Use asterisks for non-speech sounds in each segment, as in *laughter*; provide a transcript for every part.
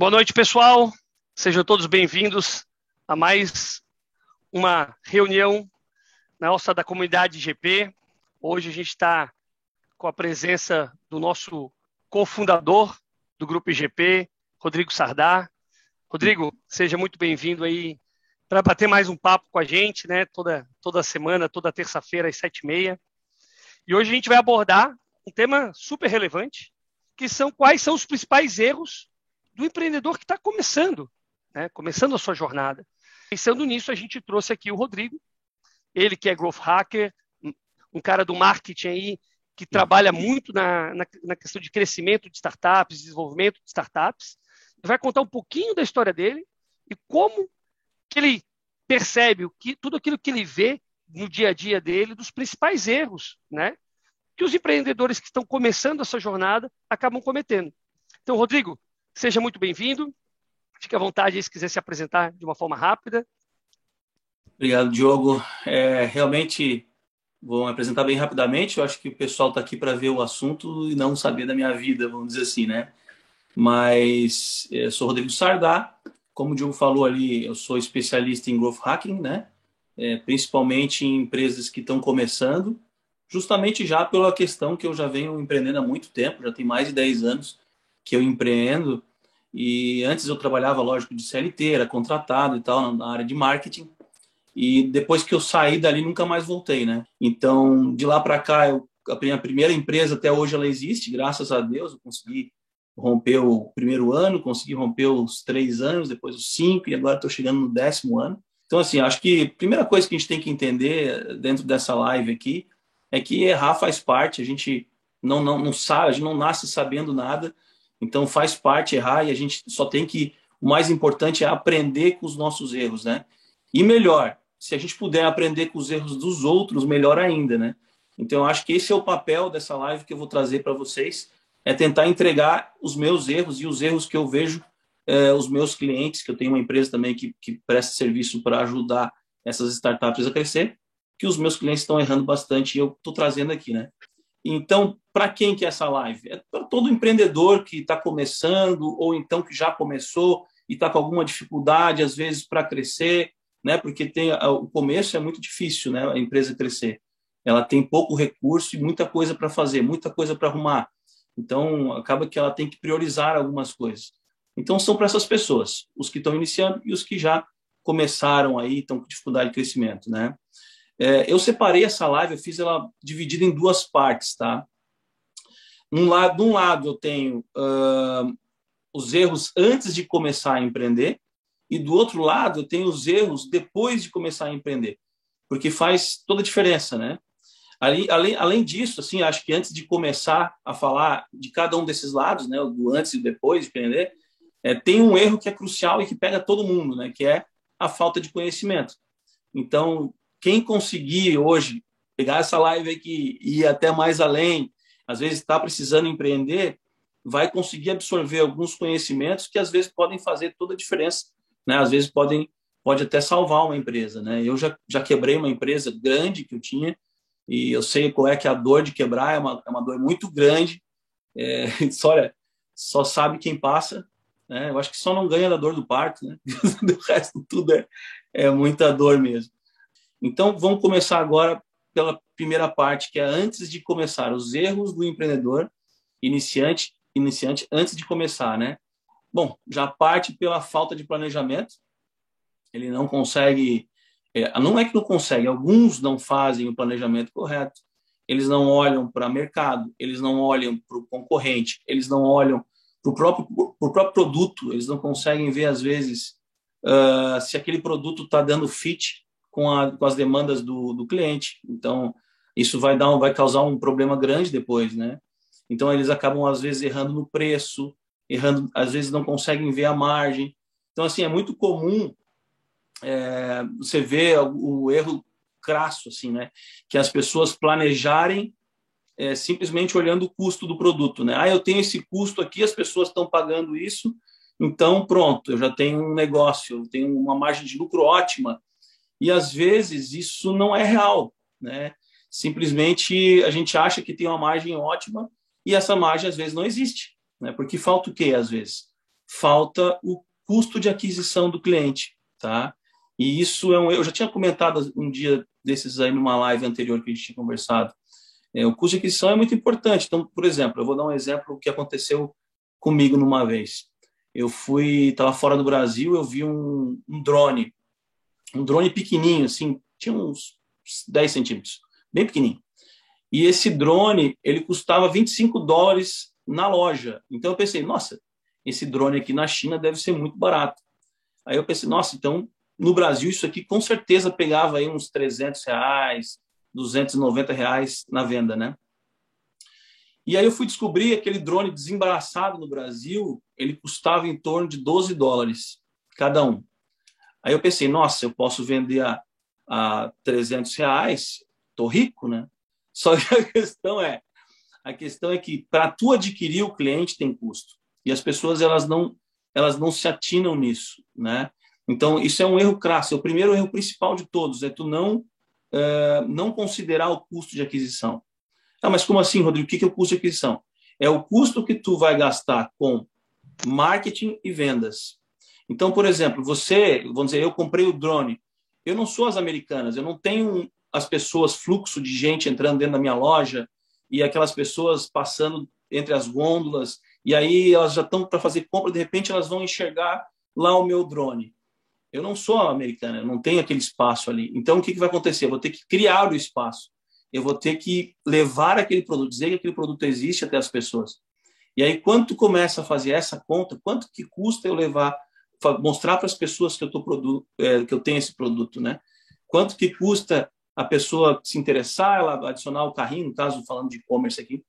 Boa noite, pessoal. Sejam todos bem-vindos a mais uma reunião nossa da comunidade GP. Hoje a gente está com a presença do nosso cofundador do Grupo IGP, Rodrigo Sardá. Rodrigo, seja muito bem-vindo aí para bater mais um papo com a gente, né? Toda, toda semana, toda terça-feira às sete e meia. E hoje a gente vai abordar um tema super relevante, que são quais são os principais erros do empreendedor que está começando, né, começando a sua jornada. Pensando nisso, a gente trouxe aqui o Rodrigo, ele que é growth hacker, um cara do marketing aí que trabalha muito na, na, na questão de crescimento de startups, desenvolvimento de startups. Vai contar um pouquinho da história dele e como que ele percebe o que, tudo aquilo que ele vê no dia a dia dele, dos principais erros, né? Que os empreendedores que estão começando essa jornada acabam cometendo. Então, Rodrigo, Seja muito bem-vindo. Fique à vontade se quiser se apresentar de uma forma rápida. Obrigado, Diogo. É, realmente vou me apresentar bem rapidamente. Eu acho que o pessoal está aqui para ver o assunto e não saber da minha vida, vamos dizer assim, né? Mas é, sou Rodrigo Sardá. Como o Diogo falou ali, eu sou especialista em growth hacking, né? É, principalmente em empresas que estão começando, justamente já pela questão que eu já venho empreendendo há muito tempo, já tem mais de 10 anos que eu empreendo. E antes eu trabalhava, lógico, de CLT, era contratado e tal, na área de marketing. E depois que eu saí dali, nunca mais voltei, né? Então, de lá para cá, eu, a minha primeira empresa até hoje ela existe, graças a Deus, eu consegui romper o primeiro ano, consegui romper os três anos, depois os cinco, e agora estou chegando no décimo ano. Então, assim, acho que a primeira coisa que a gente tem que entender dentro dessa live aqui é que errar faz parte, a gente não, não, não sabe, a gente não nasce sabendo nada, então faz parte errar e a gente só tem que. O mais importante é aprender com os nossos erros, né? E melhor, se a gente puder aprender com os erros dos outros, melhor ainda, né? Então eu acho que esse é o papel dessa live que eu vou trazer para vocês, é tentar entregar os meus erros e os erros que eu vejo é, os meus clientes, que eu tenho uma empresa também que, que presta serviço para ajudar essas startups a crescer, que os meus clientes estão errando bastante e eu estou trazendo aqui, né? Então, para quem que é essa live? É para todo empreendedor que está começando ou então que já começou e está com alguma dificuldade, às vezes, para crescer, né? Porque tem o começo é muito difícil, né? A empresa crescer. Ela tem pouco recurso e muita coisa para fazer, muita coisa para arrumar. Então, acaba que ela tem que priorizar algumas coisas. Então, são para essas pessoas, os que estão iniciando e os que já começaram aí, estão com dificuldade de crescimento, né? É, eu separei essa live, eu fiz ela dividida em duas partes, tá? Um lado, de um lado eu tenho uh, os erros antes de começar a empreender e do outro lado eu tenho os erros depois de começar a empreender, porque faz toda a diferença, né? Além, além, além disso, assim, acho que antes de começar a falar de cada um desses lados, né, do antes e depois de empreender, é, tem um erro que é crucial e que pega todo mundo, né, que é a falta de conhecimento. Então, quem conseguir hoje pegar essa live aqui e ir até mais além, às vezes está precisando empreender, vai conseguir absorver alguns conhecimentos que às vezes podem fazer toda a diferença, né? Às vezes podem pode até salvar uma empresa, né? Eu já, já quebrei uma empresa grande que eu tinha e eu sei qual é que é a dor de quebrar, é uma, é uma dor muito grande. É, *laughs* olha, só sabe quem passa, né? Eu acho que só não ganha da dor do parto, né? *laughs* o resto tudo é, é muita dor mesmo. Então, vamos começar agora pela primeira parte, que é antes de começar, os erros do empreendedor iniciante, iniciante antes de começar, né? Bom, já parte pela falta de planejamento. Ele não consegue, é, não é que não consegue, alguns não fazem o planejamento correto. Eles não olham para o mercado, eles não olham para o concorrente, eles não olham para o próprio, pro próprio produto, eles não conseguem ver, às vezes, uh, se aquele produto está dando fit com, a, com as demandas do, do cliente. Então, isso vai dar um, vai causar um problema grande depois, né? Então eles acabam às vezes errando no preço, errando, às vezes não conseguem ver a margem. Então assim é muito comum é, você ver o, o, erro crasso assim, né? Que as pessoas planejarem é, simplesmente olhando o custo do produto, né? Ah, eu tenho esse custo aqui, as pessoas estão pagando isso, então pronto, eu já tenho um negócio, eu tenho uma margem de lucro ótima e às vezes isso não é real, né? Simplesmente a gente acha que tem uma margem ótima e essa margem às vezes não existe, né? Porque falta o quê às vezes? falta o custo de aquisição do cliente, tá? E isso é um, eu já tinha comentado um dia desses aí numa live anterior que a gente tinha conversado. É, o custo de aquisição é muito importante. Então, por exemplo, eu vou dar um exemplo que aconteceu comigo numa vez. Eu fui, estava fora do Brasil, eu vi um, um, drone, um drone pequenininho, assim, tinha uns 10 centímetros, bem pequenininho. E esse drone, ele custava 25 dólares na loja. Então eu pensei, nossa, esse drone aqui na China deve ser muito barato. Aí eu pensei, nossa, então no Brasil isso aqui com certeza pegava aí uns 300 reais, 290 reais na venda, né? E aí eu fui descobrir aquele drone desembaraçado no Brasil, ele custava em torno de 12 dólares cada um. Aí eu pensei, nossa, eu posso vender a, a 300 reais, tô rico, né? Só que a questão é, a questão é que para tu adquirir o cliente tem custo e as pessoas elas não elas não se atinam nisso, né? Então isso é um erro crasso. É o primeiro erro principal de todos é tu não uh, não considerar o custo de aquisição. Ah, mas como assim, Rodrigo? O que é o custo de aquisição? É o custo que tu vai gastar com marketing e vendas. Então, por exemplo, você, vamos dizer, eu comprei o drone. Eu não sou as americanas, eu não tenho as pessoas, fluxo de gente entrando dentro da minha loja e aquelas pessoas passando entre as gôndolas e aí elas já estão para fazer compra, de repente elas vão enxergar lá o meu drone. Eu não sou americana, eu não tenho aquele espaço ali. Então, o que, que vai acontecer? Eu vou ter que criar o espaço. Eu vou ter que levar aquele produto, dizer que aquele produto existe até as pessoas. E aí, quando tu começa a fazer essa conta, quanto que custa eu levar, mostrar para as pessoas que eu, tô é, que eu tenho esse produto, né? Quanto que custa a pessoa se interessar, ela adicionar o carrinho, no caso, falando de e-commerce aqui,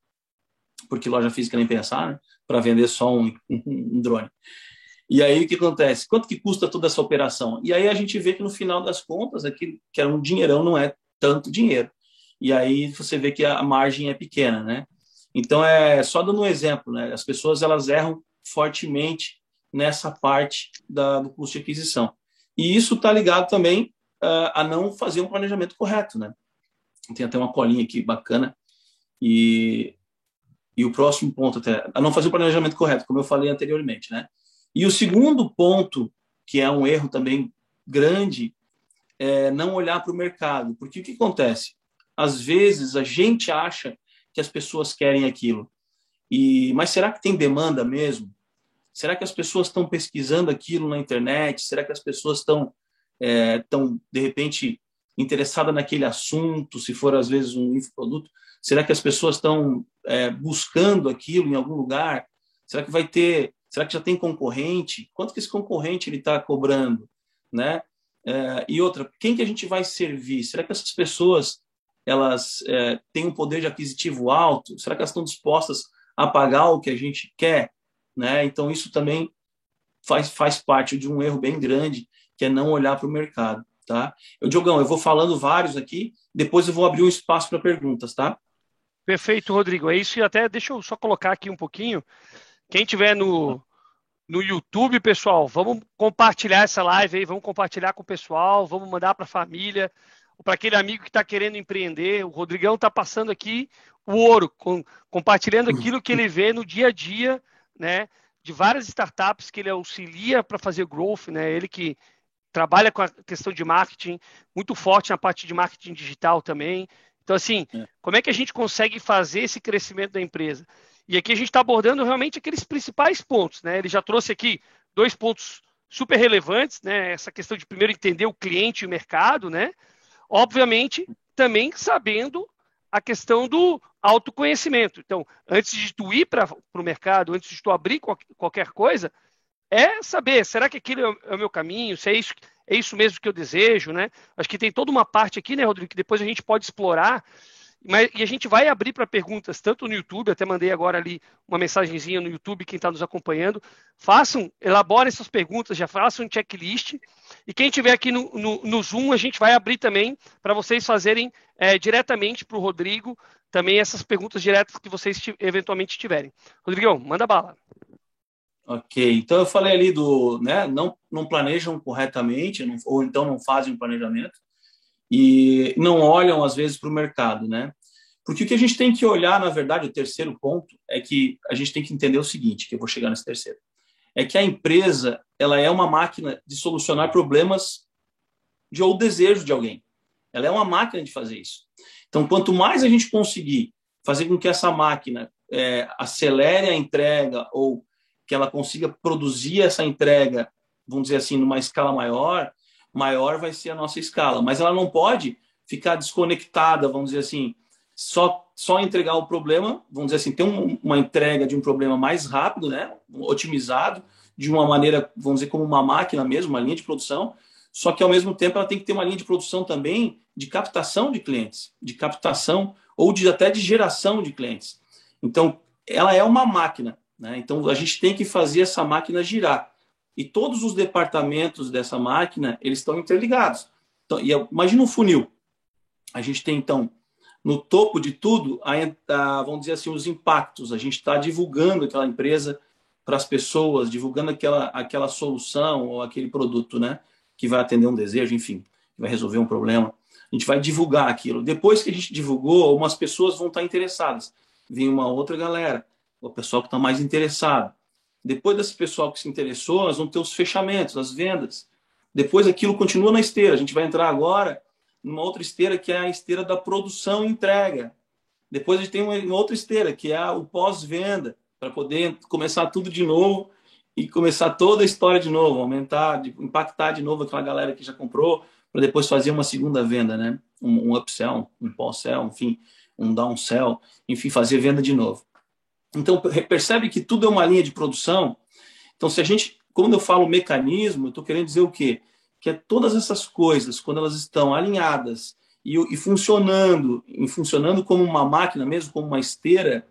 porque loja física nem pensar, né? para vender só um, um, drone. E aí o que acontece? Quanto que custa toda essa operação? E aí a gente vê que no final das contas, aquilo que era um dinheirão não é tanto dinheiro. E aí você vê que a margem é pequena, né? Então é só dando um exemplo, né? As pessoas elas erram fortemente nessa parte da, do custo de aquisição. E isso está ligado também a não fazer um planejamento correto, né? Tem até uma colinha aqui bacana e e o próximo ponto até a não fazer o planejamento correto, como eu falei anteriormente, né? E o segundo ponto, que é um erro também grande, é não olhar para o mercado. Porque o que acontece? Às vezes a gente acha que as pessoas querem aquilo. E mas será que tem demanda mesmo? Será que as pessoas estão pesquisando aquilo na internet? Será que as pessoas estão é, de repente interessadas naquele assunto? Se for às vezes um infoproduto, será que as pessoas estão é, buscando aquilo em algum lugar? Será que vai ter Será que já tem concorrente? Quanto que esse concorrente ele está cobrando, né? É, e outra, quem que a gente vai servir? Será que essas pessoas elas é, têm um poder de aquisitivo alto? Será que elas estão dispostas a pagar o que a gente quer? Né? Então isso também faz, faz parte de um erro bem grande, que é não olhar para o mercado. Tá? Eu, Diogão, eu vou falando vários aqui, depois eu vou abrir um espaço para perguntas, tá? Perfeito, Rodrigo. É isso e até deixa eu só colocar aqui um pouquinho. Quem tiver no, no YouTube, pessoal, vamos compartilhar essa live aí, vamos compartilhar com o pessoal, vamos mandar para a família, para aquele amigo que está querendo empreender. O Rodrigão está passando aqui o ouro, com, compartilhando aquilo que ele vê no dia a dia, né? De várias startups que ele auxilia para fazer growth, né? Ele que trabalha com a questão de marketing, muito forte na parte de marketing digital também. Então, assim, é. como é que a gente consegue fazer esse crescimento da empresa? E aqui a gente está abordando realmente aqueles principais pontos. Né? Ele já trouxe aqui dois pontos super relevantes, né? essa questão de primeiro entender o cliente e o mercado, né? obviamente também sabendo a questão do autoconhecimento. Então, antes de tu ir para o mercado, antes de tu abrir qualquer coisa, é saber, será que aquilo é o meu caminho? Se é isso, é isso mesmo que eu desejo, né? Acho que tem toda uma parte aqui, né, Rodrigo, que depois a gente pode explorar mas, e a gente vai abrir para perguntas, tanto no YouTube, até mandei agora ali uma mensagenzinha no YouTube, quem está nos acompanhando. Façam, elaborem essas perguntas, já façam um checklist. E quem tiver aqui no, no, no Zoom, a gente vai abrir também para vocês fazerem é, diretamente para o Rodrigo também essas perguntas diretas que vocês eventualmente tiverem. Rodrigão, manda bala. Ok, então eu falei ali do, né, não, não planejam corretamente, não, ou então não fazem um planejamento e não olham às vezes para o mercado, né? Porque o que a gente tem que olhar, na verdade, o terceiro ponto é que a gente tem que entender o seguinte, que eu vou chegar nesse terceiro, é que a empresa ela é uma máquina de solucionar problemas de ou desejo de alguém. Ela é uma máquina de fazer isso. Então, quanto mais a gente conseguir fazer com que essa máquina é, acelere a entrega ou que ela consiga produzir essa entrega, vamos dizer assim, numa escala maior, maior vai ser a nossa escala. Mas ela não pode ficar desconectada, vamos dizer assim, só, só entregar o problema, vamos dizer assim, ter um, uma entrega de um problema mais rápido, né, otimizado, de uma maneira, vamos dizer, como uma máquina mesmo, uma linha de produção, só que ao mesmo tempo ela tem que ter uma linha de produção também de captação de clientes, de captação ou de até de geração de clientes. Então, ela é uma máquina, né? Então a gente tem que fazer essa máquina girar. E todos os departamentos dessa máquina, eles estão interligados. Então, e imagina um funil. A gente tem então no topo de tudo, a, a, vamos dizer assim, os impactos. A gente está divulgando aquela empresa para as pessoas, divulgando aquela, aquela solução ou aquele produto, né? Que vai atender um desejo, enfim, que vai resolver um problema. A gente vai divulgar aquilo. Depois que a gente divulgou, algumas pessoas vão estar interessadas. Vem uma outra galera, o pessoal que está mais interessado. Depois desse pessoal que se interessou, nós vamos ter os fechamentos, as vendas. Depois aquilo continua na esteira. A gente vai entrar agora numa outra esteira que é a esteira da produção e entrega. Depois a gente tem uma outra esteira que é o pós-venda, para poder começar tudo de novo e começar toda a história de novo, aumentar, impactar de novo aquela galera que já comprou, para depois fazer uma segunda venda, né? Um, um upsell, um pós-sell, enfim, um downsell, enfim, fazer venda de novo. Então, percebe que tudo é uma linha de produção. Então, se a gente, quando eu falo mecanismo, eu estou querendo dizer o quê? Que é todas essas coisas, quando elas estão alinhadas e, e funcionando, e funcionando como uma máquina mesmo, como uma esteira,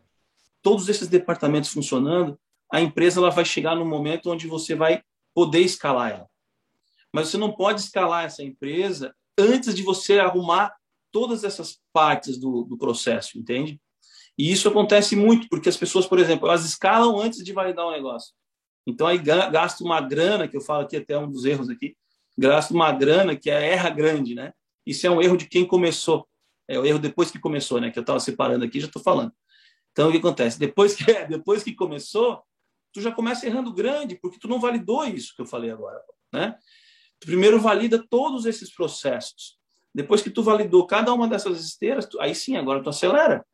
todos esses departamentos funcionando, a empresa ela vai chegar no momento onde você vai poder escalar ela. Mas você não pode escalar essa empresa antes de você arrumar todas essas partes do, do processo, entende? E isso acontece muito, porque as pessoas, por exemplo, elas escalam antes de validar o um negócio. Então aí gasta uma grana, que eu falo aqui até um dos erros aqui, gasta uma grana que é erra grande, né? Isso é um erro de quem começou. É o erro depois que começou, né? Que eu estava separando aqui, já estou falando. Então o que acontece? Depois que *laughs* depois que começou, tu já começa errando grande, porque tu não validou isso que eu falei agora, né? Tu primeiro valida todos esses processos. Depois que tu validou cada uma dessas esteiras, tu, aí sim, agora tu acelera,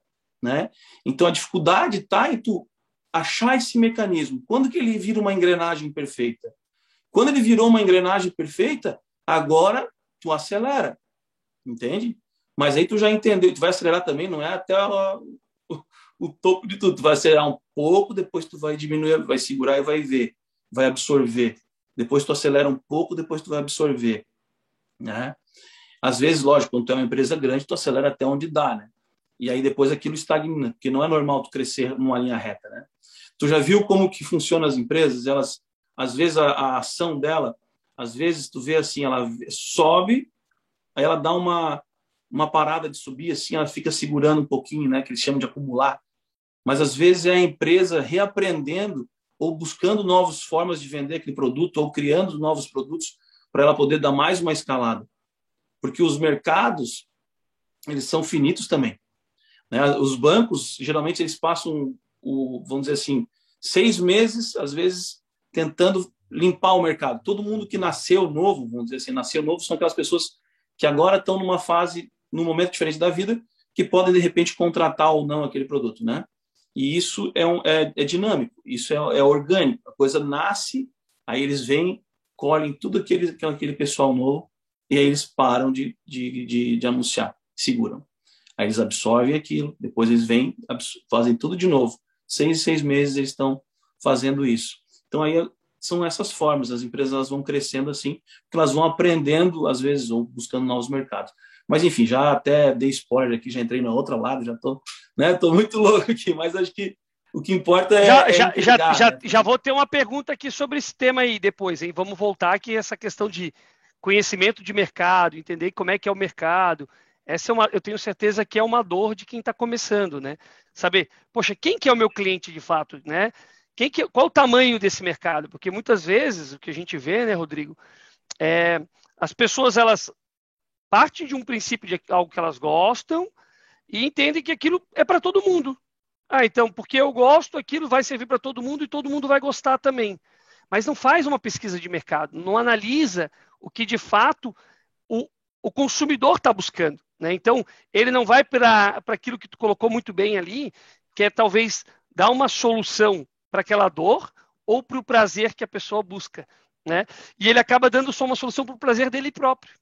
né? Então a dificuldade está em tu achar esse mecanismo. Quando que ele vira uma engrenagem perfeita? Quando ele virou uma engrenagem perfeita, agora tu acelera, entende? Mas aí tu já entendeu, tu vai acelerar também, não é até o, o, topo de tudo. Tu vai acelerar um pouco, depois tu vai diminuir, vai segurar e vai ver, vai absorver. Depois tu acelera um pouco, depois tu vai absorver, né? Às vezes, lógico, quando tu é uma empresa grande, tu acelera até onde dá, né? E aí depois aquilo estagna, porque não é normal tu crescer numa linha reta, né? Tu já viu como que funcionam as empresas? Elas, às vezes, a, a ação dela, às vezes tu vê assim, ela sobe, aí ela dá uma, uma parada de subir, assim, ela fica segurando um pouquinho, né? Que eles chamam de acumular. Mas às vezes é a empresa reaprendendo ou buscando novas formas de vender aquele produto ou criando novos produtos para ela poder dar mais uma escalada porque os mercados eles são finitos também. Né? Os bancos geralmente eles passam o, vamos dizer assim, seis meses às vezes tentando limpar o mercado. Todo mundo que nasceu novo, vamos dizer assim, nasceu novo são aquelas pessoas que agora estão numa fase, num momento diferente da vida, que podem de repente contratar ou não aquele produto, né? E isso é, um, é, é dinâmico, isso é, é, orgânico. A coisa nasce, aí eles vêm, colhem tudo aquele, aquele pessoal novo e aí eles param de, de, de, de anunciar, seguram. Aí eles absorvem aquilo, depois eles vêm, fazem tudo de novo. Seis, seis meses eles estão fazendo isso. Então aí são essas formas, as empresas elas vão crescendo assim, porque elas vão aprendendo, às vezes, ou buscando novos mercados. Mas enfim, já até dei spoiler aqui, já entrei na outra lado, já estou né, tô muito *laughs* louco aqui, mas acho que o que importa é. Já, é já, já, já, já vou ter uma pergunta aqui sobre esse tema aí depois, hein? Vamos voltar aqui essa questão de conhecimento de mercado, entender como é que é o mercado. Essa é uma, eu tenho certeza que é uma dor de quem está começando, né? Saber, poxa, quem que é o meu cliente de fato, né? Quem que, qual o tamanho desse mercado? Porque muitas vezes o que a gente vê, né, Rodrigo, é, as pessoas elas partem de um princípio de algo que elas gostam e entendem que aquilo é para todo mundo. Ah, então, porque eu gosto, aquilo vai servir para todo mundo e todo mundo vai gostar também. mas não faz uma pesquisa de mercado, não analisa o que de fato o, o consumidor está buscando. Né? Então, ele não vai para aquilo que tu colocou muito bem ali, que é talvez dar uma solução para aquela dor ou para o prazer que a pessoa busca. Né? E ele acaba dando só uma solução para o prazer dele próprio.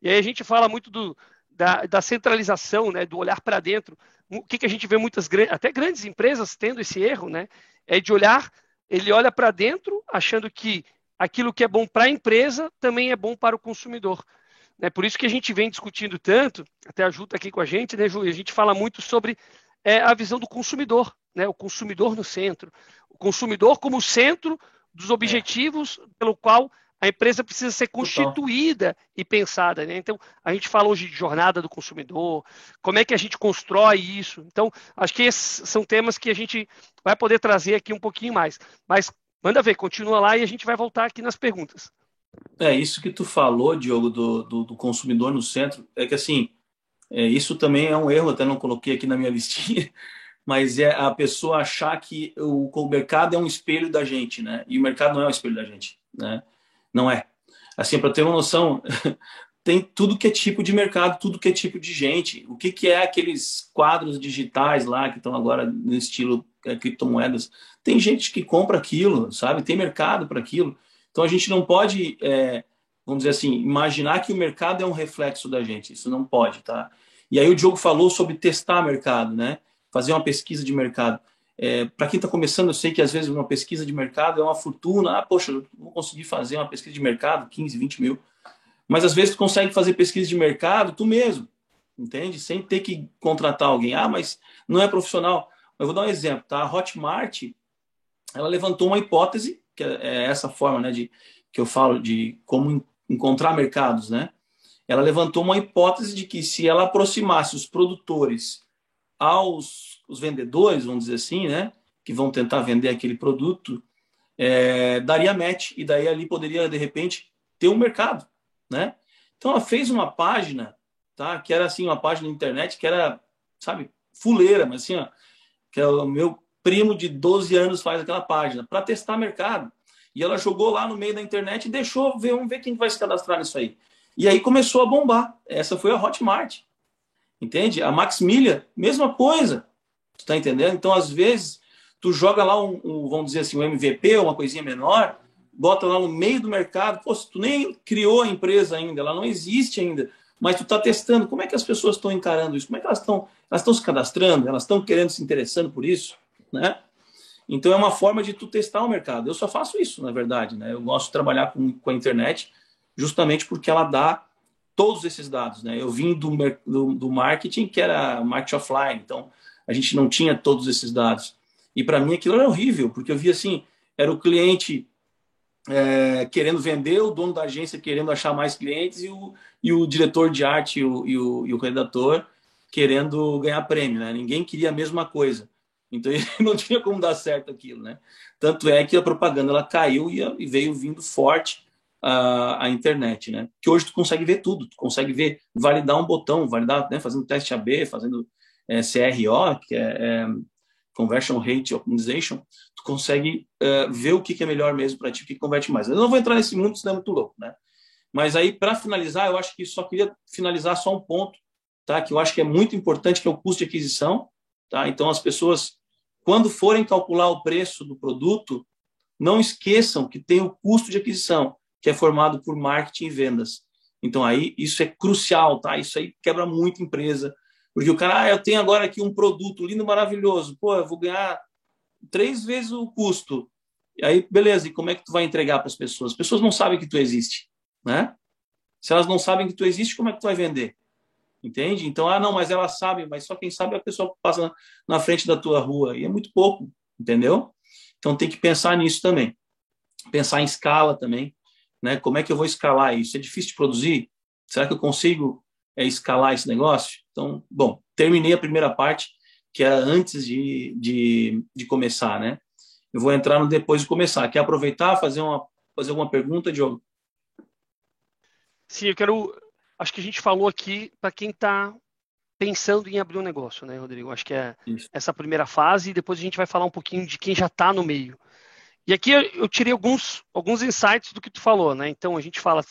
E aí a gente fala muito do, da, da centralização, né, do olhar para dentro. O que, que a gente vê muitas, até grandes empresas tendo esse erro, né, é de olhar, ele olha para dentro achando que aquilo que é bom para a empresa também é bom para o consumidor. É por isso que a gente vem discutindo tanto, até a Ju está aqui com a gente, né, Ju? E a gente fala muito sobre é, a visão do consumidor, né? O consumidor no centro. O consumidor como centro dos objetivos é. pelo qual a empresa precisa ser constituída Total. e pensada. Né? Então, a gente fala hoje de jornada do consumidor, como é que a gente constrói isso. Então, acho que esses são temas que a gente vai poder trazer aqui um pouquinho mais. Mas manda ver, continua lá e a gente vai voltar aqui nas perguntas. É, isso que tu falou, Diogo, do, do, do consumidor no centro, é que assim, é, isso também é um erro, até não coloquei aqui na minha *laughs* listinha, mas é a pessoa achar que o, o mercado é um espelho da gente, né? E o mercado não é um espelho da gente, né? Não é. Assim, para ter uma noção, *laughs* tem tudo que é tipo de mercado, tudo que é tipo de gente. O que, que é aqueles quadros digitais lá que estão agora no estilo é, criptomoedas? Tem gente que compra aquilo, sabe? Tem mercado para aquilo. Então a gente não pode, é, vamos dizer assim, imaginar que o mercado é um reflexo da gente. Isso não pode, tá? E aí o Diogo falou sobre testar mercado, né? Fazer uma pesquisa de mercado. É, para quem está começando, eu sei que às vezes uma pesquisa de mercado é uma fortuna. Ah, poxa, eu vou conseguir fazer uma pesquisa de mercado, 15, 20 mil. Mas às vezes tu consegue fazer pesquisa de mercado tu mesmo, entende? Sem ter que contratar alguém. Ah, mas não é profissional. Eu vou dar um exemplo, tá? A Hotmart, ela levantou uma hipótese, que é, é essa forma, né, de que eu falo de como encontrar mercados, né? Ela levantou uma hipótese de que se ela aproximasse os produtores aos os vendedores, vamos dizer assim, né, que vão tentar vender aquele produto, é, daria match e daí ali poderia de repente ter um mercado, né? Então ela fez uma página, tá? Que era assim uma página na internet que era, sabe, fuleira, mas assim, ó, que é o meu primo de 12 anos faz aquela página para testar mercado. E ela jogou lá no meio da internet e deixou ver, vamos ver quem vai se cadastrar nisso aí. E aí começou a bombar. Essa foi a Hotmart. Entende? A Maximilian, mesma coisa. Tu tá entendendo? Então, às vezes, tu joga lá um, um, vamos dizer assim, um MVP, uma coisinha menor, bota lá no meio do mercado, pô, tu nem criou a empresa ainda, ela não existe ainda, mas tu tá testando, como é que as pessoas estão encarando isso? Como é que elas estão elas estão se cadastrando? Elas estão querendo, se interessando por isso? Né? Então, é uma forma de tu testar o mercado. Eu só faço isso, na verdade, né? Eu gosto de trabalhar com, com a internet justamente porque ela dá todos esses dados, né? Eu vim do, do, do marketing, que era marketing offline, então a gente não tinha todos esses dados. E para mim aquilo era horrível, porque eu via assim, era o cliente é, querendo vender, o dono da agência querendo achar mais clientes e o, e o diretor de arte e o, e o, e o redator querendo ganhar prêmio, né? Ninguém queria a mesma coisa. Então *laughs* não tinha como dar certo aquilo, né? Tanto é que a propaganda ela caiu e veio vindo forte a, a internet, né? Que hoje tu consegue ver tudo, tu consegue ver, validar um botão, validar, né? Fazendo teste AB, fazendo é, CRO, que é, é, Conversion Rate Optimization, tu consegue é, ver o que, que é melhor mesmo para ti, o que converte mais. Eu não vou entrar nesse mundo, senão é muito louco, né? Mas aí, para finalizar, eu acho que só queria finalizar só um ponto, tá? Que eu acho que é muito importante, que é o custo de aquisição, tá? Então, as pessoas, quando forem calcular o preço do produto, não esqueçam que tem o custo de aquisição, que é formado por marketing e vendas. Então, aí, isso é crucial, tá? Isso aí quebra muito empresa, porque o cara, ah, eu tenho agora aqui um produto lindo, maravilhoso, pô, eu vou ganhar três vezes o custo. E aí, beleza, e como é que tu vai entregar para as pessoas? As pessoas não sabem que tu existe, né? Se elas não sabem que tu existe, como é que tu vai vender? Entende? Então, ah, não, mas elas sabem, mas só quem sabe é a pessoa que passa na frente da tua rua. E é muito pouco, entendeu? Então, tem que pensar nisso também. Pensar em escala também, né? Como é que eu vou escalar isso? É difícil de produzir? Será que eu consigo é, escalar esse negócio? Então, bom, terminei a primeira parte, que era antes de, de, de começar, né? Eu vou entrar no depois de começar. Quer aproveitar, fazer uma fazer alguma pergunta, Diogo? Sim, eu quero. Acho que a gente falou aqui para quem está pensando em abrir um negócio, né, Rodrigo? Acho que é Isso. essa primeira fase e depois a gente vai falar um pouquinho de quem já está no meio. E aqui eu tirei alguns, alguns insights do que tu falou, né? Então a gente fala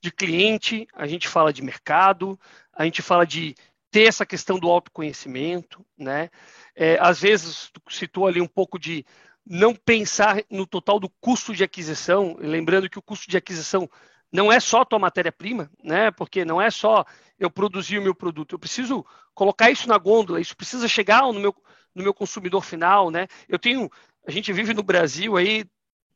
de cliente, a gente fala de mercado, a gente fala de ter essa questão do autoconhecimento, né? É, às vezes, tu citou ali um pouco de não pensar no total do custo de aquisição, lembrando que o custo de aquisição não é só a tua matéria-prima, né? Porque não é só eu produzir o meu produto, eu preciso colocar isso na gôndola, isso precisa chegar no meu, no meu consumidor final, né? Eu tenho, a gente vive no Brasil aí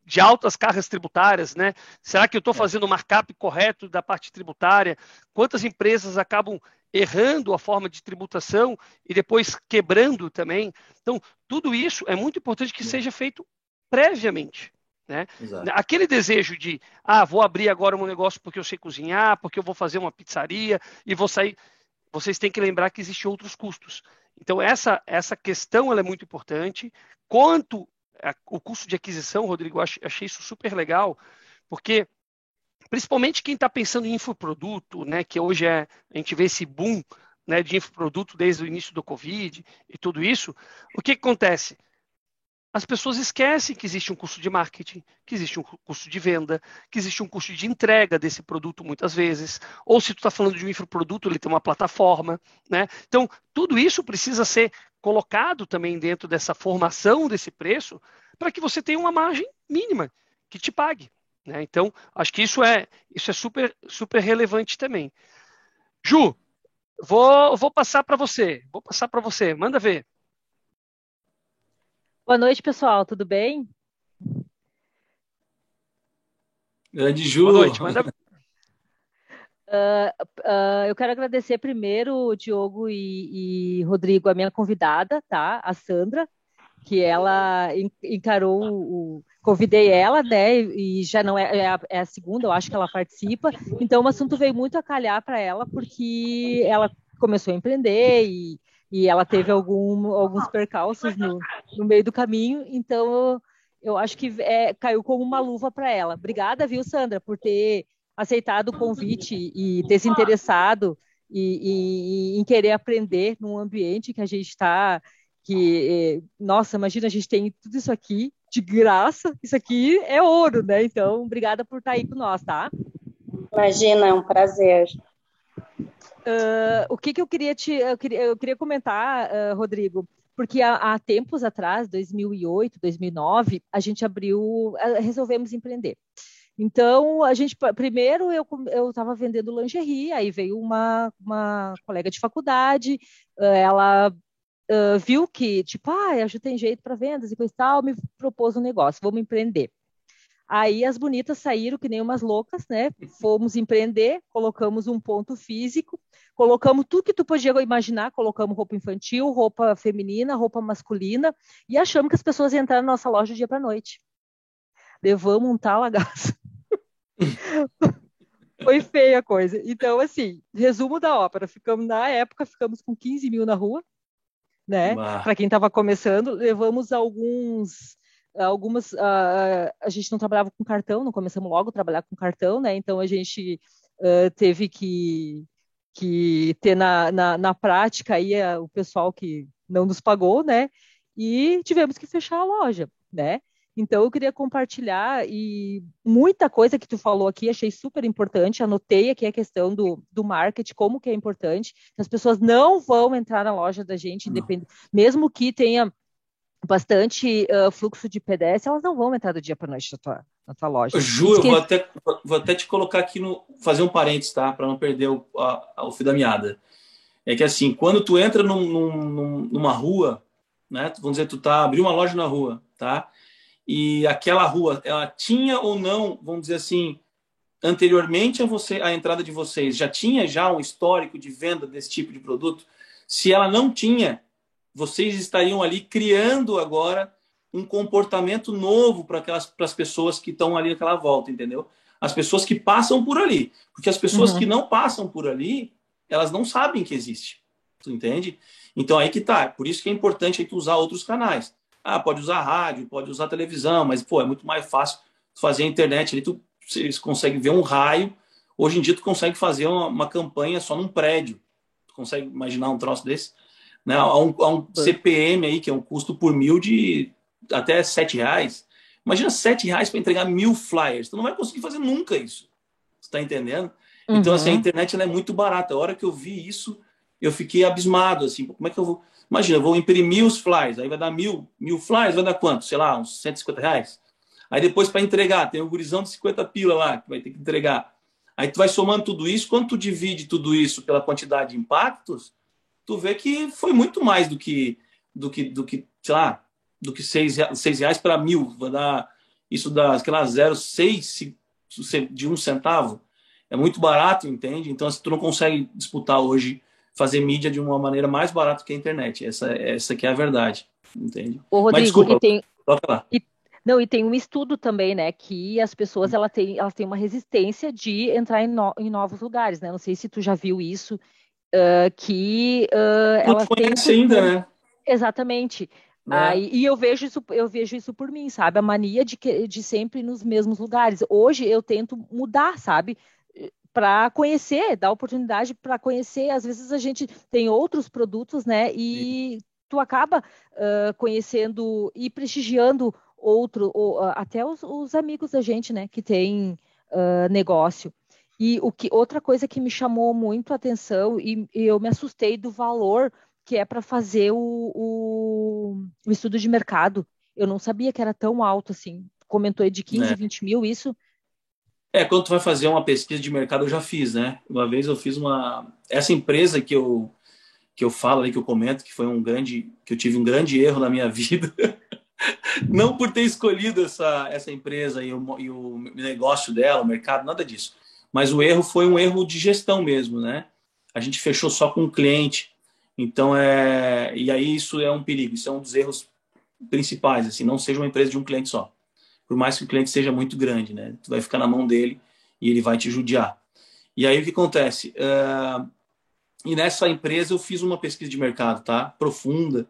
de altas cargas tributárias, né? Será que eu estou é. fazendo o markup correto da parte tributária? Quantas empresas acabam errando a forma de tributação e depois quebrando também? Então, tudo isso é muito importante que seja feito previamente. Né? Aquele desejo de, ah, vou abrir agora um negócio porque eu sei cozinhar, porque eu vou fazer uma pizzaria e vou sair. Vocês têm que lembrar que existem outros custos. Então, essa, essa questão é muito importante. Quanto o custo de aquisição, Rodrigo, achei isso super legal, porque principalmente quem está pensando em infoproduto, né, que hoje é, a gente vê esse boom né, de infoproduto desde o início do Covid e tudo isso, o que, que acontece? As pessoas esquecem que existe um custo de marketing, que existe um custo de venda, que existe um custo de entrega desse produto muitas vezes, ou se tu está falando de um infoproduto, ele tem uma plataforma, né? Então, tudo isso precisa ser colocado também dentro dessa formação desse preço para que você tenha uma margem mínima que te pague. Né? Então, acho que isso é, isso é super, super relevante também. Ju, vou, vou passar para você. Vou passar para você. Manda ver. Boa noite, pessoal. Tudo bem? Grande Ju. Boa noite. Manda... Uh, *laughs* uh, eu quero agradecer primeiro, Diogo e, e, Rodrigo, a minha convidada, tá? A Sandra, que ela encarou o. Convidei ela, né? E já não é, é a, é a segunda, eu acho que ela participa. Então, o assunto veio muito a calhar para ela, porque ela começou a empreender e, e ela teve algum, alguns percalços no, no meio do caminho. Então, eu, acho que é, caiu como uma luva para ela. Obrigada, viu, Sandra, por ter aceitado o convite e ter se interessado e, e, em querer aprender num ambiente que a gente está que, eh, nossa, imagina, a gente tem tudo isso aqui de graça, isso aqui é ouro, né? Então, obrigada por estar aí com nós, tá? Imagina, é um prazer. Uh, o que, que eu queria te, eu queria, eu queria comentar, uh, Rodrigo, porque há, há, tempos atrás, 2008, 2009, a gente abriu, resolvemos empreender. Então, a gente, primeiro eu estava vendendo lingerie, aí veio uma, uma colega de faculdade, ela uh, viu que, tipo, ah, a Ju tem jeito para vendas e coisa e tal, me propôs um negócio, vamos empreender. Aí as bonitas saíram que nem umas loucas, né? Fomos empreender, colocamos um ponto físico, colocamos tudo que tu podia imaginar, colocamos roupa infantil, roupa feminina, roupa masculina, e achamos que as pessoas iam entrar na nossa loja dia para noite. Levamos um tal agaço. *laughs* Foi feia a coisa. Então, assim, resumo da ópera. Ficamos, na época, ficamos com 15 mil na rua, né? Para quem estava começando, levamos alguns algumas uh, a gente não trabalhava com cartão, não começamos logo a trabalhar com cartão, né? Então a gente uh, teve que, que ter na, na, na prática aí o pessoal que não nos pagou, né? E tivemos que fechar a loja, né? Então eu queria compartilhar e muita coisa que tu falou aqui achei super importante. Anotei aqui a questão do, do marketing, como que é importante. As pessoas não vão entrar na loja da gente, independente, mesmo que tenha bastante uh, fluxo de PDS, elas não vão entrar do dia para noite na tua, na tua loja. Ju, eu vou até, vou até te colocar aqui no. fazer um parênteses, tá? Para não perder o, a, o fio da meada. É que assim, quando tu entra num, num, numa rua, né? Vamos dizer, tu tá abriu uma loja na rua, tá? e aquela rua, ela tinha ou não, vamos dizer assim, anteriormente a você a entrada de vocês, já tinha já um histórico de venda desse tipo de produto? Se ela não tinha, vocês estariam ali criando agora um comportamento novo para aquelas para as pessoas que estão ali naquela volta, entendeu? As pessoas que passam por ali, porque as pessoas uhum. que não passam por ali, elas não sabem que existe. Tu entende? Então aí que tá. Por isso que é importante aí tu usar outros canais. Ah, pode usar rádio, pode usar televisão, mas pô, é muito mais fácil fazer a internet ali, tu vocês conseguem ver um raio. Hoje em dia tu consegue fazer uma, uma, campanha só num prédio. Tu consegue imaginar um troço desse? Né? Há um, há um CPM aí, que é um custo por mil de até sete reais. Imagina sete reais para entregar mil flyers. Tu não vai conseguir fazer nunca isso. Você está entendendo? Uhum. Então, assim, a uhum. internet ela é muito barata. A hora que eu vi isso, eu fiquei abismado, assim, como é que eu vou... Imagina, eu vou imprimir os flyers, aí vai dar mil, mil flyers, vai dar quanto? Sei lá, uns 150 reais? Aí depois, para entregar, tem um gurizão de 50 pila lá, que vai ter que entregar. Aí tu vai somando tudo isso, quando tu divide tudo isso pela quantidade de impactos, tu vê que foi muito mais do que, do que, do que sei lá, do que seis, seis reais para mil. Vai dar, isso dá, sei lá, 0,6 de um centavo. É muito barato, entende? Então, assim, tu não consegue disputar hoje, fazer mídia de uma maneira mais barata que a internet. Essa, essa que é a verdade, entende? Ô, Rodrigo, Mas, desculpa, e tem... E, não, e tem um estudo também, né, que as pessoas ela tem, elas têm uma resistência de entrar em, no, em novos lugares, né? Não sei se tu já viu isso, uh, que uh, elas têm ainda, né? Exatamente. Né? Aí, e eu vejo isso, eu vejo isso por mim, sabe? A mania de, que, de sempre ir nos mesmos lugares. Hoje eu tento mudar, sabe? Para conhecer, dar oportunidade para conhecer. Às vezes a gente tem outros produtos, né? E Sim. tu acaba uh, conhecendo e prestigiando outro, ou, uh, até os, os, amigos da gente, né? Que tem uh, negócio. E o que, outra coisa que me chamou muito a atenção e, e eu me assustei do valor que é para fazer o, o, o, estudo de mercado. Eu não sabia que era tão alto assim. Comentou aí de 15, é. 20 mil, isso? É, quando tu vai fazer uma pesquisa de mercado, eu já fiz, né? Uma vez eu fiz uma. Essa empresa que eu, que eu falo aí, que eu comento, que foi um grande. que eu tive um grande erro na minha *laughs* vida. não por ter escolhido essa, essa empresa e o, e o negócio dela, o mercado, nada disso. Mas o erro foi um erro de gestão mesmo, né? A gente fechou só com o cliente então, é, e aí isso é um perigo, isso é um dos erros principais, assim, não seja uma empresa de um cliente só. Por mais que o cliente seja muito grande, né? Tu vai ficar na mão dele e ele vai te judiar. E aí o que acontece? Uh, e nessa empresa eu fiz uma pesquisa de mercado, tá? Profunda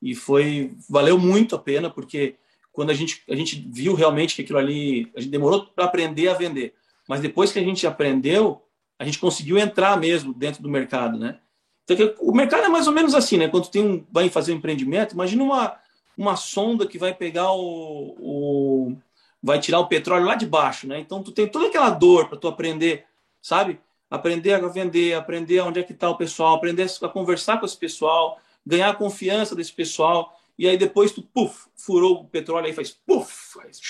e foi valeu muito a pena porque quando a gente a gente viu realmente que aquilo ali a gente demorou para aprender a vender, mas depois que a gente aprendeu a gente conseguiu entrar mesmo dentro do mercado, né? Então, o mercado é mais ou menos assim, né? Quando tem um, vai fazer um empreendimento, imagina uma, uma sonda que vai pegar o, o vai tirar o petróleo lá de baixo, né? Então tu tem toda aquela dor para tu aprender, sabe? Aprender a vender, aprender onde é que está o pessoal, aprender a conversar com esse pessoal, ganhar a confiança desse pessoal, e aí depois tu, puf, furou o petróleo aí faz puf, faz...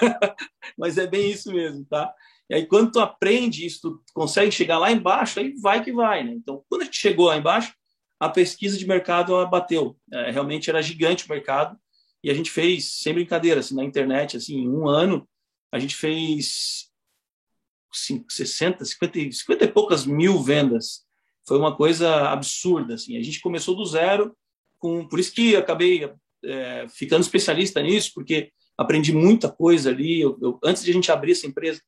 *laughs* mas é bem isso mesmo, tá? E aí, quando tu aprende isso, tu consegue chegar lá embaixo, aí vai que vai, né? Então, quando a gente chegou lá embaixo, a pesquisa de mercado ela bateu. É, realmente era gigante o mercado. E a gente fez, sem brincadeira, assim, na internet, assim, em um ano, a gente fez 60, 50, 50 e poucas mil vendas. Foi uma coisa absurda, assim. A gente começou do zero, com, por isso que acabei é, ficando especialista nisso, porque aprendi muita coisa ali. Eu, eu, antes de a gente abrir essa empresa,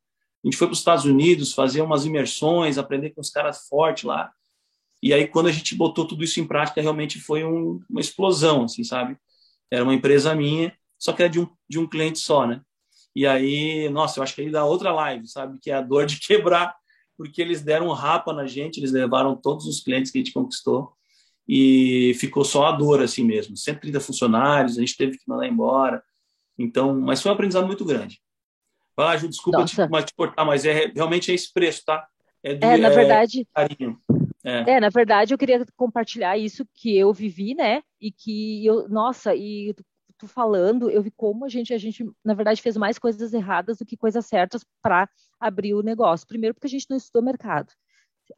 a gente foi para os Estados Unidos fazer umas imersões, aprender com os caras fortes lá. E aí, quando a gente botou tudo isso em prática, realmente foi um, uma explosão, assim, sabe? Era uma empresa minha, só que era de um, de um cliente só, né? E aí, nossa, eu acho que aí dá outra live, sabe? Que é a dor de *laughs* quebrar, porque eles deram um rapa na gente, eles levaram todos os clientes que a gente conquistou e ficou só a dor assim mesmo. 130 funcionários, a gente teve que mandar embora. Então, mas foi um aprendizado muito grande. Ah, Ju, desculpa te, mas te cortar, mas é, realmente é esse preço, tá? É, do, é na é, verdade. Carinho. É. é. na verdade, eu queria compartilhar isso que eu vivi, né? E que eu, nossa, e tu falando, eu vi como a gente, a gente, na verdade, fez mais coisas erradas do que coisas certas para abrir o negócio. Primeiro, porque a gente não estudou mercado.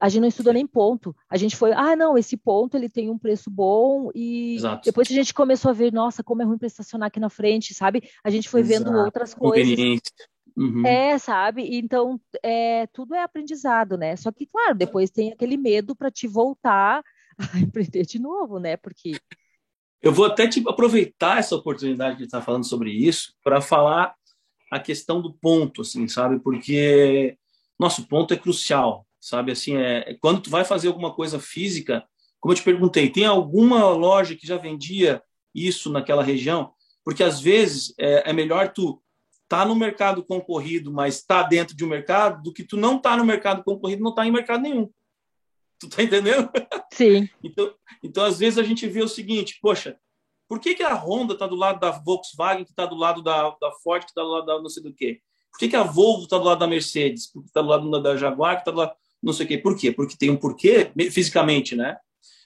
A gente não estudou nem ponto. A gente foi, ah, não, esse ponto ele tem um preço bom e Exato. depois a gente começou a ver, nossa, como é ruim para estacionar aqui na frente, sabe? A gente foi Exato. vendo outras coisas. Uhum. É, sabe? Então, é, tudo é aprendizado, né? Só que, claro, depois tem aquele medo para te voltar *laughs* a empreender de novo, né? Porque. Eu vou até te aproveitar essa oportunidade de estar falando sobre isso para falar a questão do ponto, assim, sabe? Porque nosso ponto é crucial, sabe? Assim, é, é quando tu vai fazer alguma coisa física, como eu te perguntei, tem alguma loja que já vendia isso naquela região? Porque às vezes é, é melhor tu tá no mercado concorrido, mas está dentro de um mercado, do que tu não tá no mercado concorrido, não tá em mercado nenhum. *laughs* Tu tá entendendo? Sim. *laughs* então, então, às vezes a gente vê o seguinte, poxa, Por que, que a Honda está do lado da Volkswagen, que está do lado da, da Ford, que está do lado da não sei do quê? Por que, que a Volvo está do lado da Mercedes? Porque está do lado da Jaguar, que está do lado não sei o quê. Por quê? Porque tem um porquê fisicamente, né?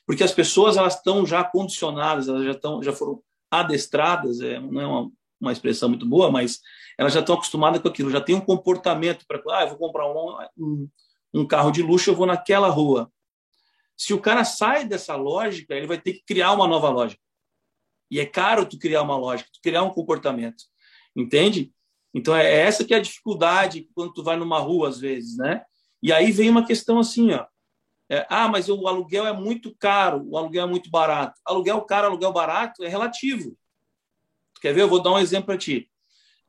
Porque as pessoas elas estão já condicionadas, elas já estão, já foram adestradas, é, não é uma, uma expressão muito boa, mas elas já estão acostumadas com aquilo, já tem um comportamento para, ah, eu vou comprar um, um, um carro de luxo, eu vou naquela rua. Se o cara sai dessa lógica, ele vai ter que criar uma nova lógica. E é caro tu criar uma lógica, tu criar um comportamento. Entende? Então é essa que é a dificuldade quando tu vai numa rua às vezes, né? E aí vem uma questão assim, ó. É, ah, mas o aluguel é muito caro, o aluguel é muito barato. Aluguel caro, aluguel barato é relativo. Quer ver? Eu vou dar um exemplo para ti.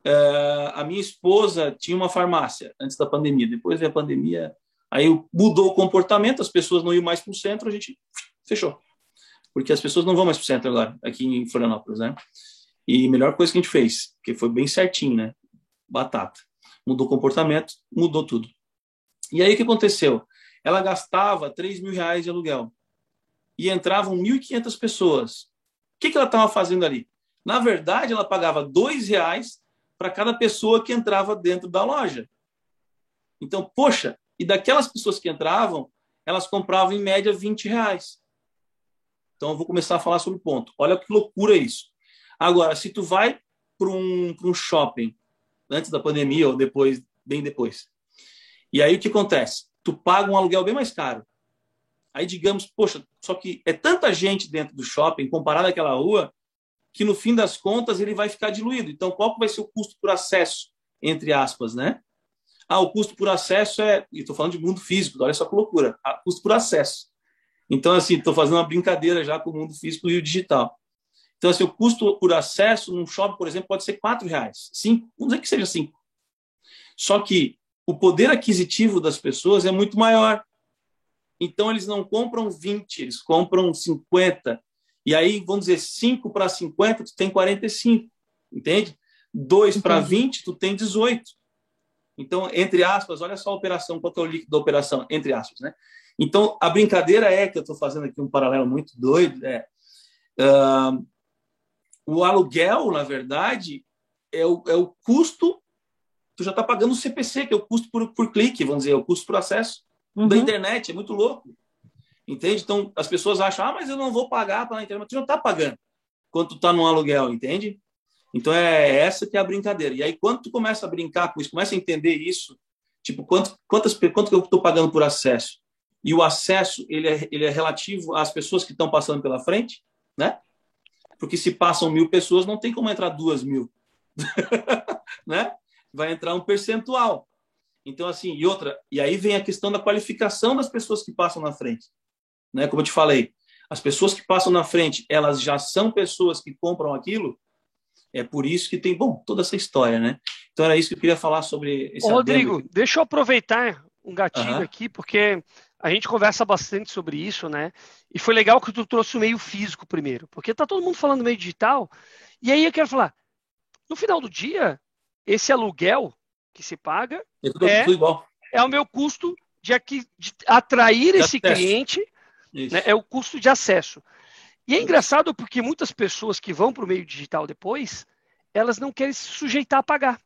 É, a minha esposa tinha uma farmácia antes da pandemia. Depois veio a pandemia, aí mudou o comportamento, as pessoas não iam mais para o centro, a gente fechou. Porque as pessoas não vão mais para o centro agora, aqui em Florianópolis, né? E melhor coisa que a gente fez, que foi bem certinho, né? Batata. Mudou o comportamento, mudou tudo. E aí o que aconteceu? Ela gastava 3 mil reais de aluguel e entravam 1.500 pessoas. O que, que ela estava fazendo ali? Na verdade, ela pagava dois reais para cada pessoa que entrava dentro da loja. Então, poxa, e daquelas pessoas que entravam, elas compravam em média 20 reais. Então, eu vou começar a falar sobre o ponto. Olha que loucura isso. Agora, se tu vai para um, um shopping antes da pandemia ou depois, bem depois, e aí o que acontece? Tu paga um aluguel bem mais caro. Aí digamos, poxa, só que é tanta gente dentro do shopping comparado àquela rua que no fim das contas ele vai ficar diluído. Então, qual vai ser o custo por acesso, entre aspas, né? Ah, o custo por acesso é, e estou falando de mundo físico, olha só que loucura, ah, custo por acesso. Então, assim, estou fazendo uma brincadeira já com o mundo físico e o digital. Então, assim, o custo por acesso num shopping, por exemplo, pode ser quatro reais, cinco, vamos dizer que seja cinco. Só que o poder aquisitivo das pessoas é muito maior. Então, eles não compram 20, eles compram 50. E aí, vamos dizer, 5 para 50, tu tem 45. Entende? 2 para 20, tu tem 18. Então, entre aspas, olha só a operação, qual é o líquido da operação, entre aspas, né? Então, a brincadeira é, que eu estou fazendo aqui um paralelo muito doido, é, uh, o aluguel, na verdade, é o, é o custo tu já está pagando o CPC, que é o custo por, por clique, vamos dizer, o custo por acesso uhum. da internet. É muito louco. Entende? Então, as pessoas acham, ah, mas eu não vou pagar para a internet. Mas tu já está pagando quando tu está num aluguel, entende? Então, é essa que é a brincadeira. E aí, quando tu começa a brincar com isso, começa a entender isso, tipo, quanto, quantas, quanto que eu estou pagando por acesso? E o acesso, ele é, ele é relativo às pessoas que estão passando pela frente, né? Porque se passam mil pessoas, não tem como entrar duas mil. *laughs* né? Vai entrar um percentual. Então, assim, e outra, e aí vem a questão da qualificação das pessoas que passam na frente. Né? Como eu te falei, as pessoas que passam na frente, elas já são pessoas que compram aquilo, é por isso que tem, bom, toda essa história, né? Então era isso que eu queria falar sobre esse Ô, Rodrigo, deixa eu aproveitar um gatilho uhum. aqui, porque a gente conversa bastante sobre isso, né? E foi legal que tu trouxe o meio físico primeiro, porque tá todo mundo falando meio digital, e aí eu quero falar, no final do dia, esse aluguel que se paga é, é o meu custo de, aqui, de atrair de esse acesso. cliente, né, é o custo de acesso. E é engraçado porque muitas pessoas que vão para o meio digital depois, elas não querem se sujeitar a pagar.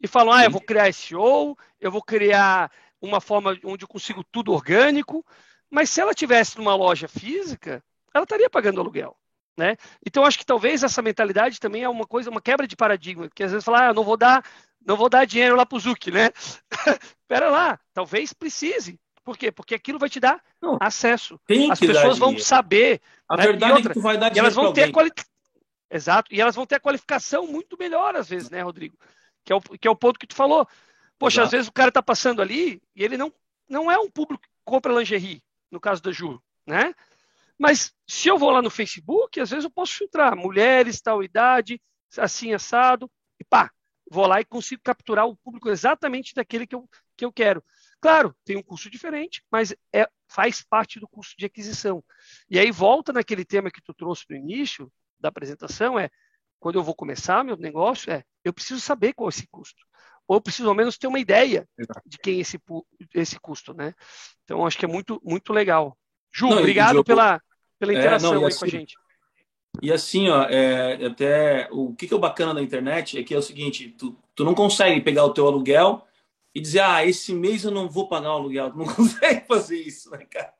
E falam, ah, eu vou criar SEO, eu vou criar uma forma onde eu consigo tudo orgânico, mas se ela tivesse numa loja física, ela estaria pagando aluguel. Né? Então acho que talvez essa mentalidade também é uma coisa, uma quebra de paradigma, porque às vezes falar, ah, eu não vou dar, não vou dar dinheiro lá para o Zuc, né? *laughs* Espera lá, talvez precise. Por quê? Porque aquilo vai te dar não, acesso. As pessoas vão saber. A né? verdade outra, é que tu vai dar dinheiro. elas vão ter quali... Exato. E elas vão ter a qualificação muito melhor, às vezes, né, Rodrigo? Que é o, que é o ponto que tu falou. Poxa, Exato. às vezes o cara está passando ali e ele não, não é um público que compra lingerie, no caso da Ju, né? Mas se eu vou lá no Facebook, às vezes eu posso filtrar mulheres, tal idade, assim assado, e pá, vou lá e consigo capturar o público exatamente daquele que eu, que eu quero. Claro, tem um custo diferente, mas é, faz parte do custo de aquisição. E aí volta naquele tema que tu trouxe no início da apresentação, é quando eu vou começar meu negócio, é eu preciso saber qual é esse custo. Ou eu preciso ao menos ter uma ideia Exato. de quem é esse, esse custo, né? Então, acho que é muito, muito legal. Ju, Não, obrigado pela, pela interação é, não, aí assim, com a gente. E assim, ó, é, até o que, que é o bacana da internet é que é o seguinte, tu, tu não consegue pegar o teu aluguel e dizer, ah, esse mês eu não vou pagar o aluguel. *laughs* Tu não consegue fazer isso, né, cara?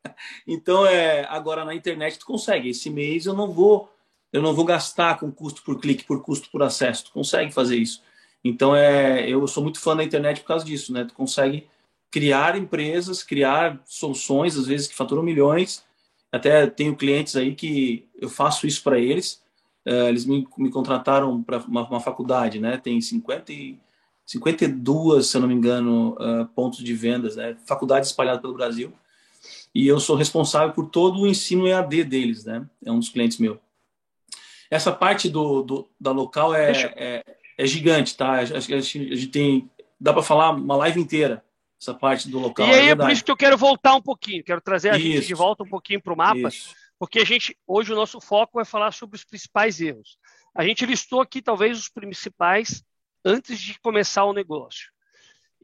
Então, é, agora na internet tu consegue. Esse mês eu não vou, eu não vou gastar com custo por clique, por custo por acesso. Tu consegue fazer isso. Então, é, eu sou muito fã da internet por causa disso, né? Tu consegue criar empresas, criar soluções, às vezes que faturam milhões. Até tenho clientes aí que eu faço isso para eles. Uh, eles me, me contrataram para uma, uma, faculdade, né? Tem 50 e, 52, se eu não me engano, uh, pontos de vendas, né? faculdades espalhadas pelo Brasil. E eu sou responsável por todo o ensino EAD deles, né? É um dos clientes meu. Essa parte do, do da local é, é, é, gigante, tá? Acho que a gente tem. Dá para falar uma live inteira essa parte do local. E aí é, é por isso que eu quero voltar um pouquinho, quero trazer a isso. gente de volta um pouquinho para o mapa, isso. porque a gente hoje o nosso foco é falar sobre os principais erros. A gente listou aqui talvez os principais antes de começar o negócio.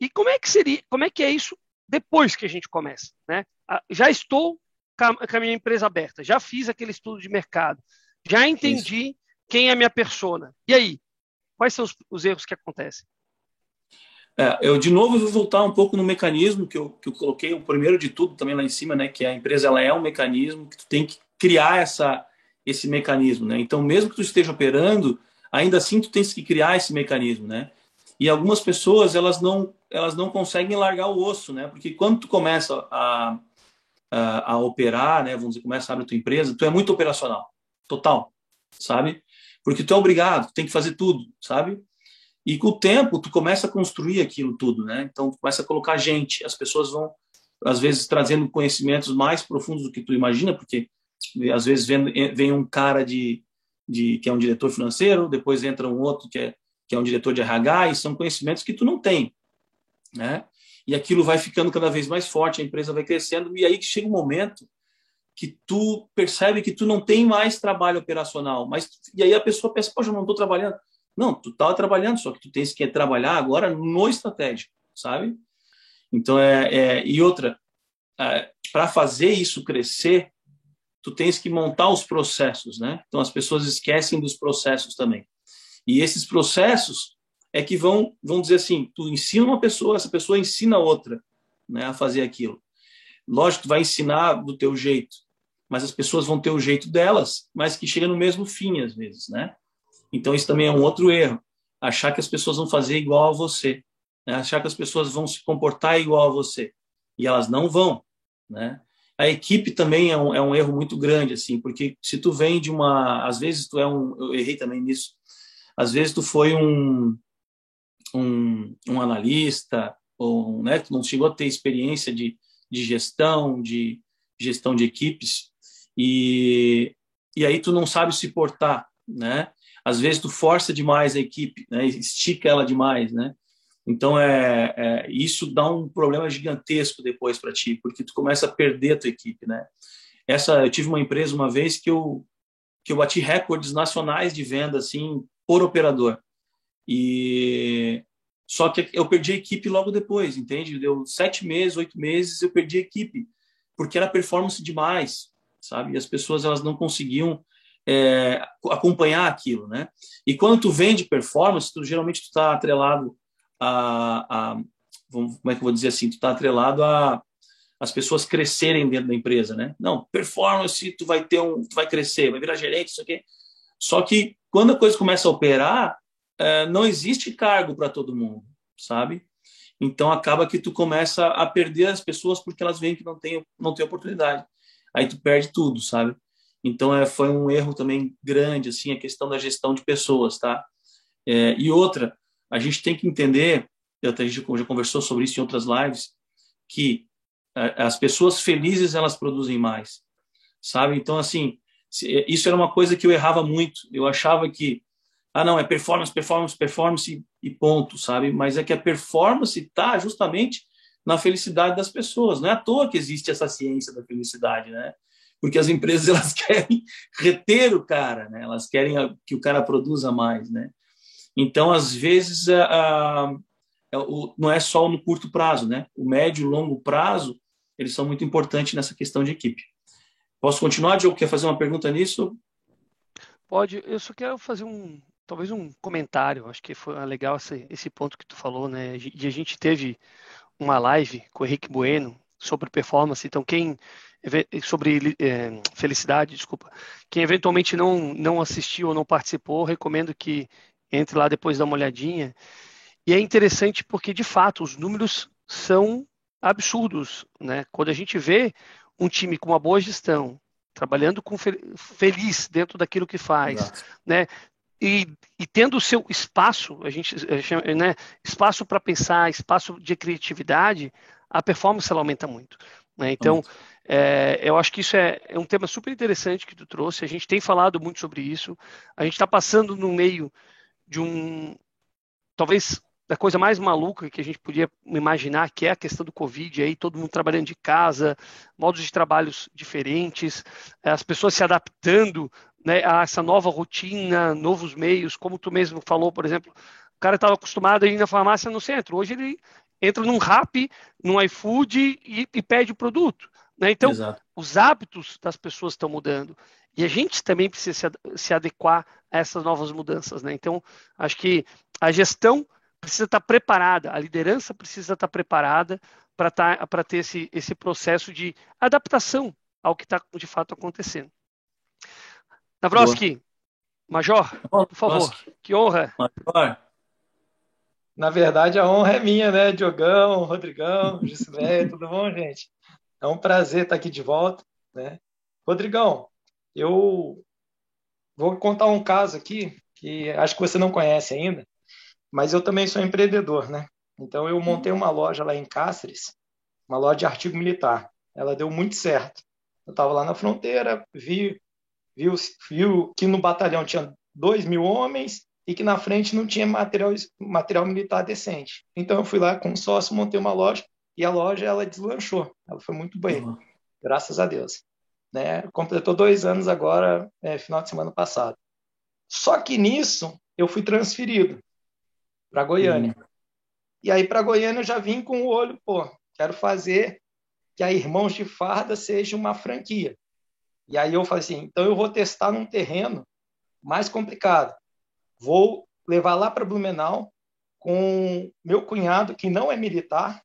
E como é que seria, como é que é isso depois que a gente começa, né? Ah, já estou com a minha empresa aberta, já fiz aquele estudo de mercado, já entendi isso. quem é a minha persona. E aí, quais são os, os erros que acontecem? É, eu de novo vou voltar um pouco no mecanismo que eu, que eu coloquei, o primeiro de tudo também lá em cima, né, que a empresa ela é um mecanismo que tu tem que criar essa esse mecanismo, né? Então, mesmo que tu esteja operando, ainda assim tu tens que criar esse mecanismo, né? E algumas pessoas elas não elas não conseguem largar o osso, né? Porque quando tu começa a, a, a operar, né? Vamos dizer, começa a abrir tua empresa, tu é muito operacional, total, sabe? Porque tu é obrigado, tem que fazer tudo, sabe? E com o tempo, tu começa a construir aquilo tudo, né? Então, tu começa a colocar gente, as pessoas vão, às vezes, trazendo conhecimentos mais profundos do que tu imagina, porque às vezes vem, vem um cara de, de que é um diretor financeiro, depois entra um outro que é, que é um diretor de RH, e são conhecimentos que tu não tem, né? E aquilo vai ficando cada vez mais forte, a empresa vai crescendo, e aí chega um momento que tu percebe que tu não tem mais trabalho operacional, mas e aí a pessoa pensa, poxa, eu não estou trabalhando. Não, tu estava trabalhando, só que tu tens que trabalhar agora no estratégico, sabe? Então, é, é e outra, é, para fazer isso crescer, tu tens que montar os processos, né? Então, as pessoas esquecem dos processos também. E esses processos é que vão, vão dizer assim, tu ensina uma pessoa, essa pessoa ensina outra né, a fazer aquilo. Lógico, tu vai ensinar do teu jeito, mas as pessoas vão ter o jeito delas, mas que chega no mesmo fim, às vezes, né? Então, isso também é um outro erro. Achar que as pessoas vão fazer igual a você. Né? Achar que as pessoas vão se comportar igual a você. E elas não vão. Né? A equipe também é um, é um erro muito grande, assim, porque se tu vem de uma... Às vezes tu é um... Eu errei também nisso. Às vezes tu foi um, um, um analista, ou né, tu não chegou a ter experiência de, de gestão, de gestão de equipes, e, e aí tu não sabe se portar, né? Às vezes tu força demais a equipe, né? estica ela demais, né? Então é, é, isso dá um problema gigantesco depois para ti, porque tu começa a perder a tua equipe, né? Essa eu tive uma empresa uma vez que eu que eu bati recordes nacionais de venda assim por operador e só que eu perdi a equipe logo depois, entende? Deu sete meses, oito meses eu perdi a equipe porque era performance demais, sabe? E as pessoas elas não conseguiam é, acompanhar aquilo, né? E quando tu vende performance, tu geralmente tu está atrelado a, a, como é que eu vou dizer assim, tu está atrelado a as pessoas crescerem dentro da empresa, né? Não, performance, tu vai ter um, tu vai crescer, vai virar gerente, isso aqui. Só que quando a coisa começa a operar, é, não existe cargo para todo mundo, sabe? Então acaba que tu começa a perder as pessoas porque elas veem que não tem não tem oportunidade. Aí tu perde tudo, sabe? Então, é, foi um erro também grande, assim, a questão da gestão de pessoas, tá? É, e outra, a gente tem que entender, eu até já conversou sobre isso em outras lives, que é, as pessoas felizes, elas produzem mais, sabe? Então, assim, isso era uma coisa que eu errava muito. Eu achava que, ah, não, é performance, performance, performance e ponto, sabe? Mas é que a performance está justamente na felicidade das pessoas. Não é à toa que existe essa ciência da felicidade, né? Porque as empresas *laughs* elas querem reter o cara, né? Elas querem que o cara produza mais, né? Então, às vezes, a, a, a, o, não é só no curto prazo, né? O médio e longo prazo, eles são muito importantes nessa questão de equipe. Posso continuar, Diogo? Quer fazer uma pergunta nisso? Pode. Eu só quero fazer um, talvez um comentário. Acho que foi legal esse, esse ponto que tu falou, né? E a gente teve uma live com o Henrique Bueno sobre performance. Então, quem sobre é, felicidade, desculpa. Quem eventualmente não não assistiu ou não participou, recomendo que entre lá depois dá uma olhadinha. E é interessante porque de fato os números são absurdos, né? Quando a gente vê um time com uma boa gestão, trabalhando com feliz dentro daquilo que faz, Exato. né? E, e, tendo o seu espaço, a gente chama, né, espaço para pensar, espaço de criatividade, a performance ela aumenta muito. Né? Então, é, eu acho que isso é, é, um tema super interessante que tu trouxe. A gente tem falado muito sobre isso. A gente está passando no meio de um, talvez da coisa mais maluca que a gente podia imaginar, que é a questão do Covid, aí todo mundo trabalhando de casa, modos de trabalhos diferentes, eh, as pessoas se adaptando né, a essa nova rotina, novos meios, como tu mesmo falou, por exemplo, o cara estava acostumado a ir na farmácia no centro, hoje ele entra num rap, num iFood e, e pede o produto. Né? Então, Exato. os hábitos das pessoas estão mudando. E a gente também precisa se, se adequar a essas novas mudanças. Né? Então, acho que a gestão precisa estar preparada, a liderança precisa estar preparada para tá, ter esse, esse processo de adaptação ao que está de fato acontecendo. Navroski, Major, por favor, que honra. Major. Na verdade, a honra é minha, né? Diogão, Rodrigão, Gisilé, *laughs* tudo bom, gente? É um prazer estar aqui de volta, né? Rodrigão, eu vou contar um caso aqui que acho que você não conhece ainda, mas eu também sou empreendedor, né? Então eu montei uma loja lá em Cáceres, uma loja de artigo militar. Ela deu muito certo. Eu estava lá na fronteira, vi, vi, vi que no batalhão tinha dois mil homens e que na frente não tinha material, material militar decente. Então eu fui lá com um sócio, montei uma loja e a loja ela deslanchou. Ela foi muito bem, uhum. graças a Deus. Né? Completou dois anos agora, é, final de semana passado. Só que nisso eu fui transferido para Goiânia. Uhum. E aí para Goiânia eu já vim com o olho, pô, quero fazer que a Irmãos de Farda seja uma franquia. E aí eu falei assim, então eu vou testar num terreno mais complicado. Vou levar lá para Blumenau com meu cunhado, que não é militar,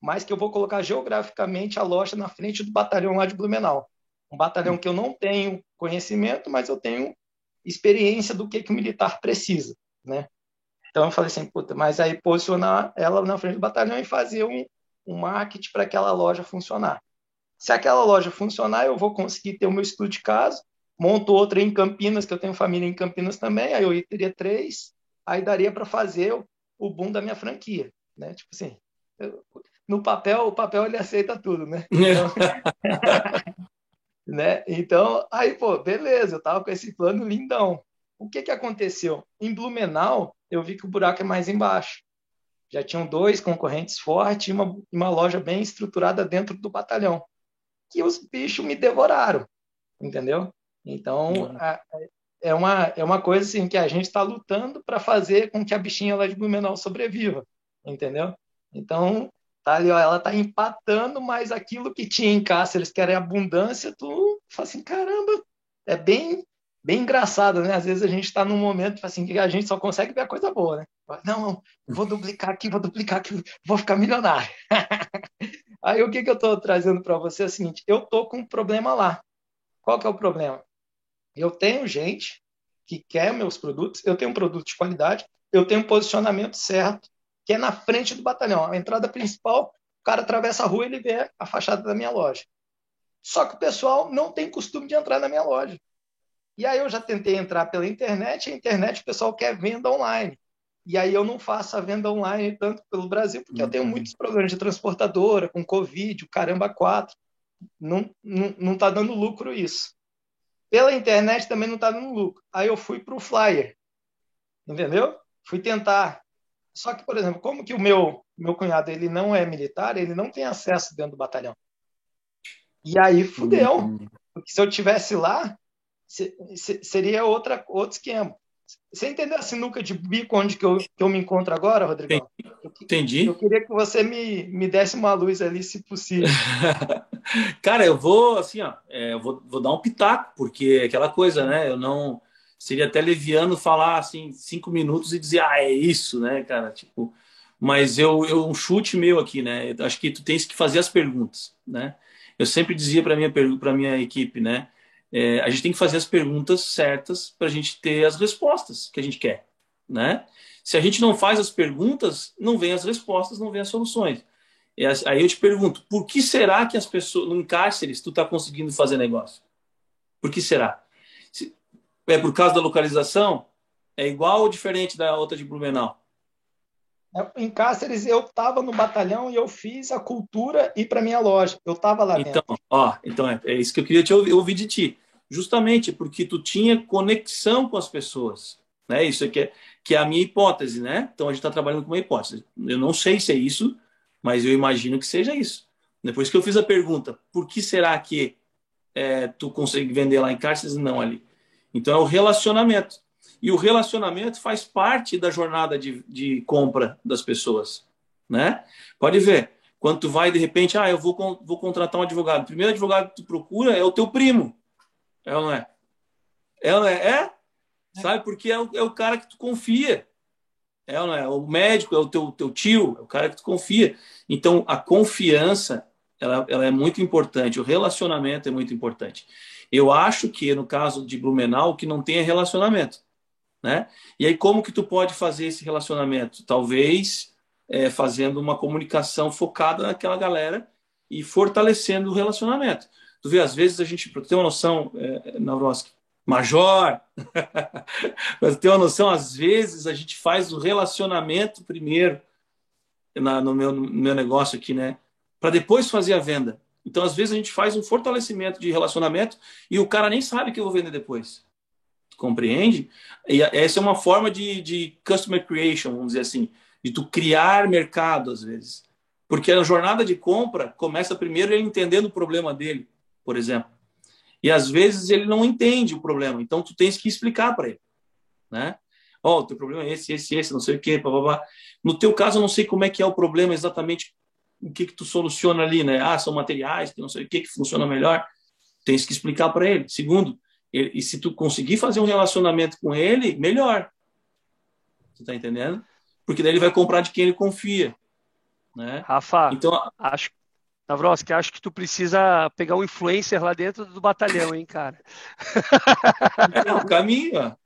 mas que eu vou colocar geograficamente a loja na frente do batalhão lá de Blumenau. Um batalhão que eu não tenho conhecimento, mas eu tenho experiência do que, que o militar precisa, né? Então eu falei assim, puta, mas aí posicionar ela na frente do batalhão e fazer um, um marketing para aquela loja funcionar. Se aquela loja funcionar, eu vou conseguir ter o meu estudo de caso, monto outra em Campinas, que eu tenho família em Campinas também, aí eu teria três, aí daria para fazer o, o boom da minha franquia, né? Tipo assim, eu, no papel, o papel ele aceita tudo, né? *laughs* Então, né? Então, aí, pô, beleza, eu tava com esse plano lindão. O que que aconteceu? Em Blumenau, eu vi que o buraco é mais embaixo. Já tinham dois concorrentes fortes e uma, uma loja bem estruturada dentro do batalhão. Que os bichos me devoraram, entendeu? Então, uhum. é, uma, é uma coisa assim que a gente está lutando para fazer com que a bichinha lá de Blumenau sobreviva, entendeu? Então, tá ali, ó, ela tá empatando, mas aquilo que tinha em Cáceres, que era abundância, tu fala assim, caramba, é bem bem engraçado, né? Às vezes a gente está num momento assim que a gente só consegue ver a coisa boa, né? Não, vou duplicar aqui, vou duplicar aqui, vou ficar milionário. *laughs* Aí o que, que eu estou trazendo para você é o seguinte: eu estou com um problema lá. Qual que é o problema? Eu tenho gente que quer meus produtos, eu tenho um produto de qualidade, eu tenho um posicionamento certo, que é na frente do batalhão. A entrada principal, o cara atravessa a rua e ele vê a fachada da minha loja. Só que o pessoal não tem costume de entrar na minha loja. E aí eu já tentei entrar pela internet, e a internet o pessoal quer venda online. E aí eu não faço a venda online tanto pelo Brasil, porque uhum. eu tenho uhum. muitos problemas de transportadora, com Covid, o caramba, quatro. Não, não, não tá dando lucro isso. Pela internet também não está dando lucro. Aí eu fui para o Flyer, entendeu? Fui tentar. Só que, por exemplo, como que o meu meu cunhado ele não é militar, ele não tem acesso dentro do batalhão. E aí fudeu. Uhum. Porque se eu tivesse lá, seria outra, outro esquema. Você entendeu a sinuca de bico onde que eu, que eu me encontro agora, Rodrigo? Entendi. Eu queria que você me, me desse uma luz ali, se possível. *laughs* Cara, eu vou, assim, ó, é, eu vou, vou dar um pitaco, porque é aquela coisa, né? Eu não, seria até leviano falar assim cinco minutos e dizer, ah, é isso, né, cara? Tipo, mas eu, eu um chute meu aqui, né? Eu acho que tu tens que fazer as perguntas, né? Eu sempre dizia para minha para minha equipe, né? É, a gente tem que fazer as perguntas certas para a gente ter as respostas que a gente quer, né? Se a gente não faz as perguntas, não vem as respostas, não vem as soluções. E aí eu te pergunto, por que será que as pessoas, no cárceres, tu está conseguindo fazer negócio? Por que será? É por causa da localização? É igual ou diferente da outra de Blumenau? É, em Cáceres, eu estava no batalhão e eu fiz a cultura ir para minha loja. Eu estava lá então, dentro. Ó, então é, é, isso que eu queria te ouvir, ouvir, de ti. Justamente porque tu tinha conexão com as pessoas. Né? Isso aqui é, que é a minha hipótese, né? Então a gente está trabalhando com uma hipótese. Eu não sei se é isso, mas eu imagino que seja isso. Depois que eu fiz a pergunta, por que será que é, tu consegue vender lá em Cáceres e não ali? Então é o relacionamento. E o relacionamento faz parte da jornada de, de compra das pessoas, né? Pode ver, quando tu vai de repente, ah, eu vou, vou contratar um advogado. O primeiro advogado que tu procura é o teu primo. É ou não é? É ou não é? É? é. Sabe? Porque é o, é o cara que tu confia. É ou não é? O médico é o teu, teu tio, é o cara que tu confia. Então, a confiança, ela, ela é muito importante. O relacionamento é muito importante. Eu acho que, no caso de Blumenau, que não tenha relacionamento. Né? E aí, como que tu pode fazer esse relacionamento? Talvez é, fazendo uma comunicação focada naquela galera e fortalecendo o relacionamento. Tu vê, às vezes a gente, ter uma noção, é, Navroski, major, *laughs* para ter uma noção, às vezes a gente faz o relacionamento primeiro na, no, meu, no meu negócio aqui, né? Para depois fazer a venda. Então, às vezes, a gente faz um fortalecimento de relacionamento e o cara nem sabe que eu vou vender depois compreende? E essa é uma forma de, de customer creation, vamos dizer assim, de tu criar mercado às vezes. Porque a jornada de compra começa primeiro ele entendendo o problema dele, por exemplo. E às vezes ele não entende o problema, então tu tens que explicar para ele, né? Ó, oh, o teu problema é esse, esse, esse, não sei o quê, blá, No teu caso, eu não sei como é que é o problema exatamente, o que que tu soluciona ali, né? Ah, são materiais, que não sei o que que funciona melhor. Tens que explicar para ele. Segundo, e se tu conseguir fazer um relacionamento com ele, melhor. Você tá entendendo? Porque daí ele vai comprar de quem ele confia. Né? Rafa, então, acho, Navroski, acho que tu precisa pegar um influencer lá dentro do batalhão, hein, cara? É o caminho.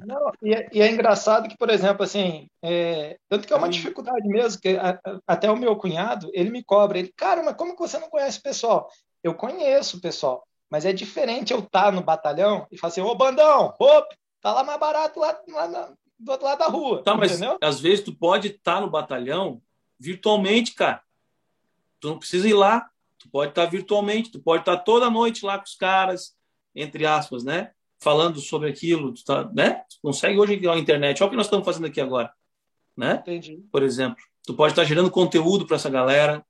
Não, e, é, e, é, engraçado que, por exemplo, assim, é, tanto que é uma dificuldade mesmo, que a, a, até o meu cunhado, ele me cobra, ele, cara, mas como que você não conhece o pessoal? Eu conheço o pessoal. Mas é diferente eu estar tá no batalhão e falar assim, ô bandão, opa, tá lá mais barato lá, lá na, do outro lado da rua. Tá, mas entendeu? às vezes tu pode estar tá no batalhão virtualmente, cara. Tu não precisa ir lá. Tu pode estar tá virtualmente, tu pode estar tá toda noite lá com os caras, entre aspas, né? Falando sobre aquilo, tu tá, né? Tu consegue hoje na internet. Olha o que nós estamos fazendo aqui agora, né? Entendi. Por exemplo, tu pode estar gerando conteúdo para essa galera,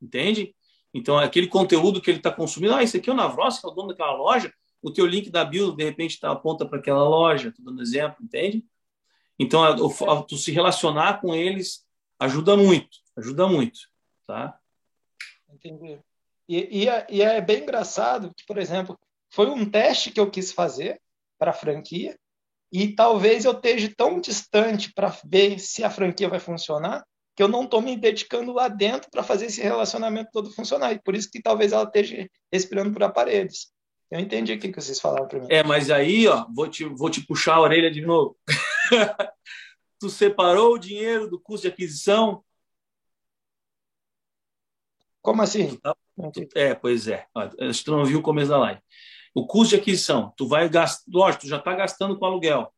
entende? Então, aquele conteúdo que ele está consumindo, ah, esse aqui é o Navros, que é o dono daquela loja, o teu link da bio, de repente, tá, aponta para aquela loja, estou dando exemplo, entende? Então, a, a, tu se relacionar com eles ajuda muito, ajuda muito, tá? Entendi. E, e, é, e é bem engraçado que, por exemplo, foi um teste que eu quis fazer para a franquia e talvez eu esteja tão distante para ver se a franquia vai funcionar que eu não estou me dedicando lá dentro para fazer esse relacionamento todo funcionar. E por isso que talvez ela esteja respirando por aparelhos. Eu entendi o que vocês falaram para mim. É, mas aí, ó, vou te, vou te puxar a orelha de novo. *laughs* tu separou o dinheiro do custo de aquisição? Como assim? É, pois é. Acho que tu não viu o começo da live. O custo de aquisição, tu vai gastar, lógico, tu já está gastando com aluguel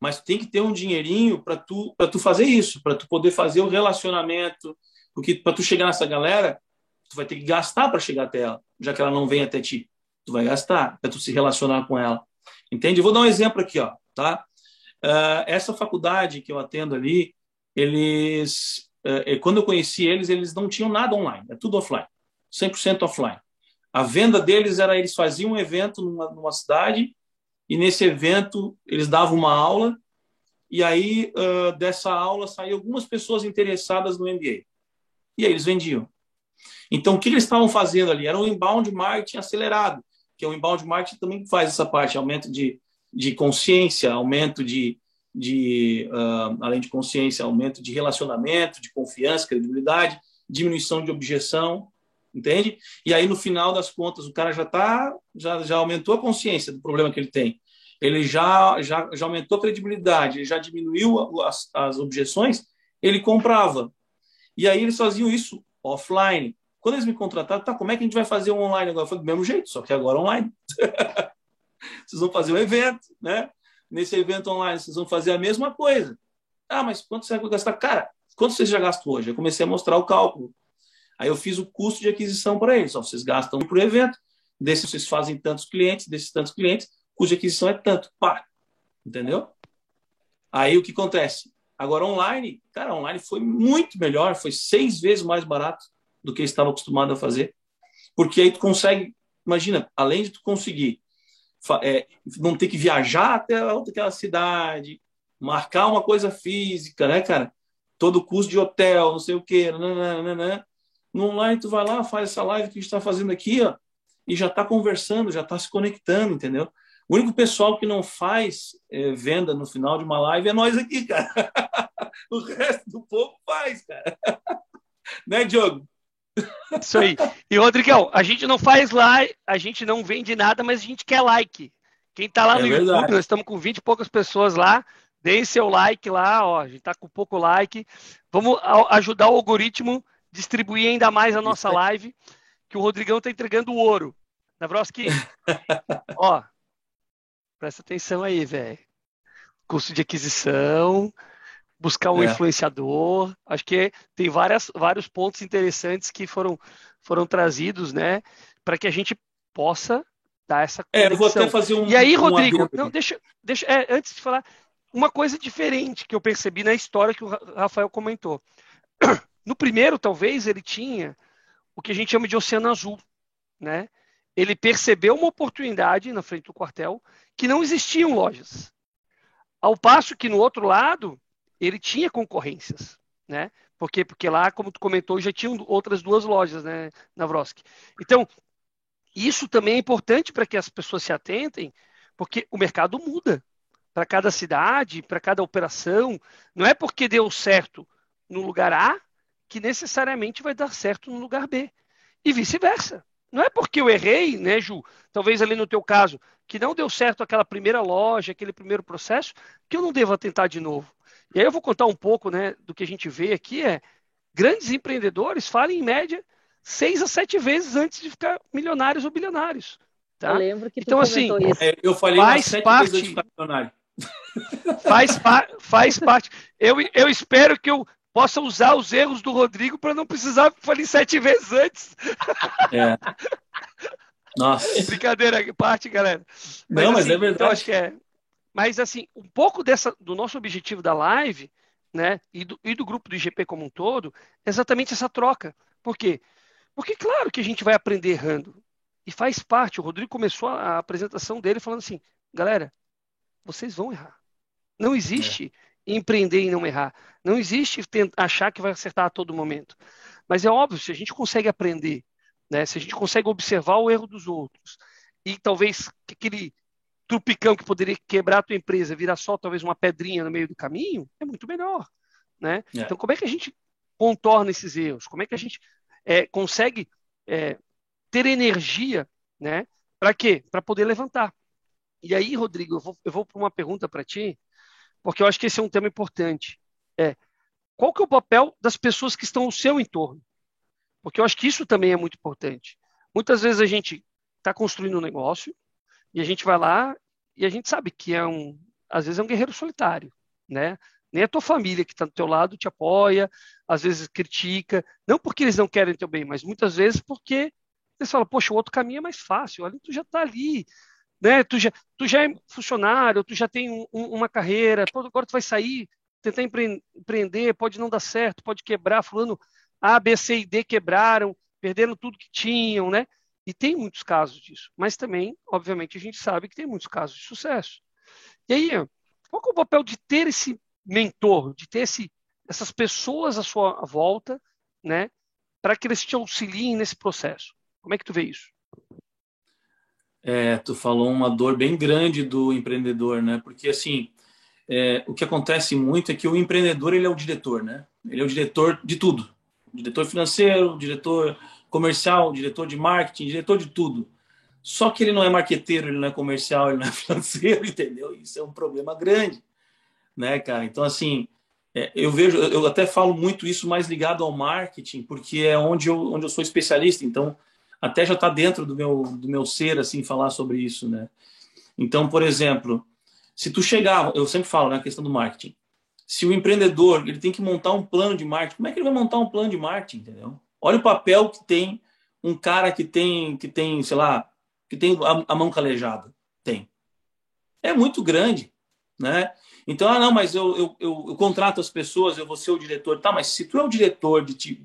mas tem que ter um dinheirinho para tu para tu fazer isso, para tu poder fazer o relacionamento, porque para tu chegar nessa galera, tu vai ter que gastar para chegar até ela, já que ela não vem até ti. Tu vai gastar para tu se relacionar com ela. Entende? vou dar um exemplo aqui, ó, tá? Uh, essa faculdade que eu atendo ali, eles uh, quando eu conheci eles, eles não tinham nada online, é tudo offline, 100% offline. A venda deles era eles faziam um evento numa, numa cidade e nesse evento eles davam uma aula e aí uh, dessa aula saíam algumas pessoas interessadas no MBA e aí eles vendiam. Então o que eles estavam fazendo ali? Era um inbound marketing acelerado, que é o inbound marketing também faz essa parte, aumento de de consciência, aumento de, de uh, além de consciência, aumento de relacionamento, de confiança, credibilidade, diminuição de objeção, entende? E aí, no final das contas, o cara já tá, já, já aumentou a consciência do problema que ele tem. Ele já, já, já aumentou a credibilidade, ele já diminuiu as, as objeções, ele comprava. E aí eles faziam isso offline. Quando eles me contrataram, tá, como é que a gente vai fazer o online agora? Eu falei, do mesmo jeito, só que agora online. *laughs* vocês vão fazer um evento, né? Nesse evento online, vocês vão fazer a mesma coisa. Ah, mas quanto você vai gastar? Cara, quanto vocês já gastam hoje? Eu comecei a mostrar o cálculo. Aí eu fiz o custo de aquisição para eles. Ó, vocês gastam por evento, desses vocês fazem tantos clientes, desses tantos clientes, de aquisição é tanto. Pá! Entendeu? Aí o que acontece? Agora online, cara, online foi muito melhor, foi seis vezes mais barato do que eu estava acostumado a fazer. Porque aí tu consegue, imagina, além de tu conseguir é, não ter que viajar até aquela cidade, marcar uma coisa física, né, cara? Todo custo de hotel, não sei o quê, né? No online, tu vai lá, faz essa live que a gente está fazendo aqui, ó, e já está conversando, já está se conectando, entendeu? O único pessoal que não faz é, venda no final de uma live é nós aqui, cara. *laughs* o resto do povo faz, cara. *laughs* né, Diogo? Isso aí. E, Rodrigão, a gente não faz like, a gente não vende nada, mas a gente quer like. Quem está lá é no verdade. YouTube, nós estamos com 20 e poucas pessoas lá. Deem seu like lá, ó. A gente está com pouco like. Vamos ajudar o algoritmo distribuir ainda mais a nossa live, que o Rodrigão está entregando o ouro. Navroski, *laughs* ó, presta atenção aí, velho. Custo de aquisição, buscar um é. influenciador. Acho que tem várias, vários pontos interessantes que foram, foram trazidos, né, para que a gente possa dar essa conexão. É, eu vou até fazer um. E aí, Rodrigo, não, deixa, deixa é, antes de falar, uma coisa diferente que eu percebi na história que o Rafael comentou. No primeiro, talvez, ele tinha o que a gente chama de oceano azul, né? Ele percebeu uma oportunidade na frente do quartel que não existiam lojas. Ao passo que no outro lado, ele tinha concorrências, né? Porque, porque lá, como tu comentou, já tinham outras duas lojas, né, Navroski? Então, isso também é importante para que as pessoas se atentem, porque o mercado muda para cada cidade, para cada operação. Não é porque deu certo no lugar A que necessariamente vai dar certo no lugar B. E vice-versa. Não é porque eu errei, né, Ju? Talvez ali no teu caso, que não deu certo aquela primeira loja, aquele primeiro processo, que eu não devo tentar de novo. E aí eu vou contar um pouco né, do que a gente vê aqui é grandes empreendedores falem em média seis a sete vezes antes de ficar milionários ou bilionários. Tá? Eu lembro que então, assim, isso. É, eu falei faz sete parte, vezes antes de ficar milionário. Faz, faz parte. Eu, eu espero que eu possa usar os erros do Rodrigo para não precisar falir sete vezes antes. É. *laughs* Nossa. Brincadeira parte, galera. Mas, não, mas assim, é verdade. Então, acho que é, mas, assim, um pouco dessa, do nosso objetivo da live, né, e do, e do grupo do IGP como um todo, é exatamente essa troca. Por quê? Porque, claro que a gente vai aprender errando. E faz parte. O Rodrigo começou a, apresentação dele falando assim: galera, vocês vão errar. Não existe. Empreender e não errar. Não existe achar que vai acertar a todo momento. Mas é óbvio, se a gente consegue aprender, né, se a gente consegue observar o erro dos outros, e talvez aquele trupicão que poderia quebrar a tua empresa virar só talvez uma pedrinha no meio do caminho, é muito melhor. Né? É. Então, como é que a gente contorna esses erros? Como é que a gente é, consegue é, ter energia né? para quê? Para poder levantar. E aí, Rodrigo, eu vou, eu vou para uma pergunta para ti, porque eu acho que esse é um tema importante. É, qual que é o papel das pessoas que estão ao seu entorno? Porque eu acho que isso também é muito importante. Muitas vezes a gente está construindo um negócio, e a gente vai lá e a gente sabe que é um, às vezes é um guerreiro solitário, né? Nem a tua família que está do teu lado te apoia, às vezes critica, não porque eles não querem teu bem, mas muitas vezes porque eles falam, poxa, o outro caminho é mais fácil, ali tu já está ali, né? Tu já, tu já é funcionário, tu já tem um, uma carreira, agora tu vai sair, tentar empre empreender, pode não dar certo, pode quebrar, fulano A, B, C e D quebraram, perderam tudo que tinham, né? E tem muitos casos disso, mas também, obviamente, a gente sabe que tem muitos casos de sucesso. E aí, qual é o papel de ter esse mentor, de ter esse, essas pessoas à sua volta, né, para que eles te auxiliem nesse processo? Como é que tu vê isso? É, tu falou uma dor bem grande do empreendedor, né? Porque assim, é, o que acontece muito é que o empreendedor ele é o diretor, né? Ele é o diretor de tudo, diretor financeiro, diretor comercial, diretor de marketing, diretor de tudo. Só que ele não é marqueteiro, ele não é comercial, ele não é *laughs* financeiro, entendeu? Isso é um problema grande, né, cara? Então assim, é, eu vejo, eu até falo muito isso mais ligado ao marketing, porque é onde eu, onde eu sou especialista. Então até já está dentro do meu do meu ser assim falar sobre isso, né? Então, por exemplo, se tu chegar, eu sempre falo na né, questão do marketing, se o empreendedor ele tem que montar um plano de marketing, como é que ele vai montar um plano de marketing, entendeu? Olha o papel que tem um cara que tem que tem, sei lá, que tem a, a mão calejada, tem. É muito grande, né? Então, ah, não, mas eu, eu, eu, eu, contrato as pessoas, eu vou ser o diretor. Tá, mas se tu é o diretor de, de,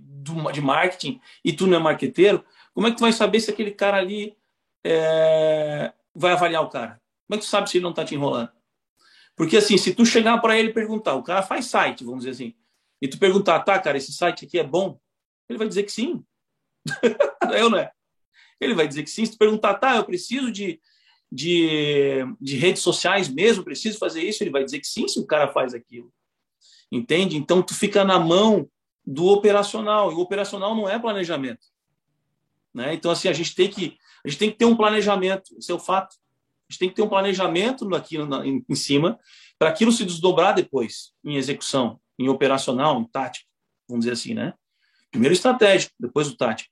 de marketing e tu não é marqueteiro, como é que tu vai saber se aquele cara ali é, vai avaliar o cara? Como é que tu sabe se ele não está te enrolando? Porque assim, se tu chegar para ele e perguntar, o cara faz site, vamos dizer assim, e tu perguntar, tá, cara, esse site aqui é bom? Ele vai dizer que sim. *laughs* eu não é. Ele vai dizer que sim. Se tu perguntar, tá, eu preciso de, de, de redes sociais mesmo, preciso fazer isso, ele vai dizer que sim, se o cara faz aquilo. Entende? Então tu fica na mão do operacional, e o operacional não é planejamento. Né? Então, assim, a gente tem que a gente tem que ter um planejamento, esse é o fato gente tem que ter um planejamento aqui em, em cima para aquilo se desdobrar depois em execução, em operacional, em tático, vamos dizer assim, né? Primeiro estratégico, depois o tático.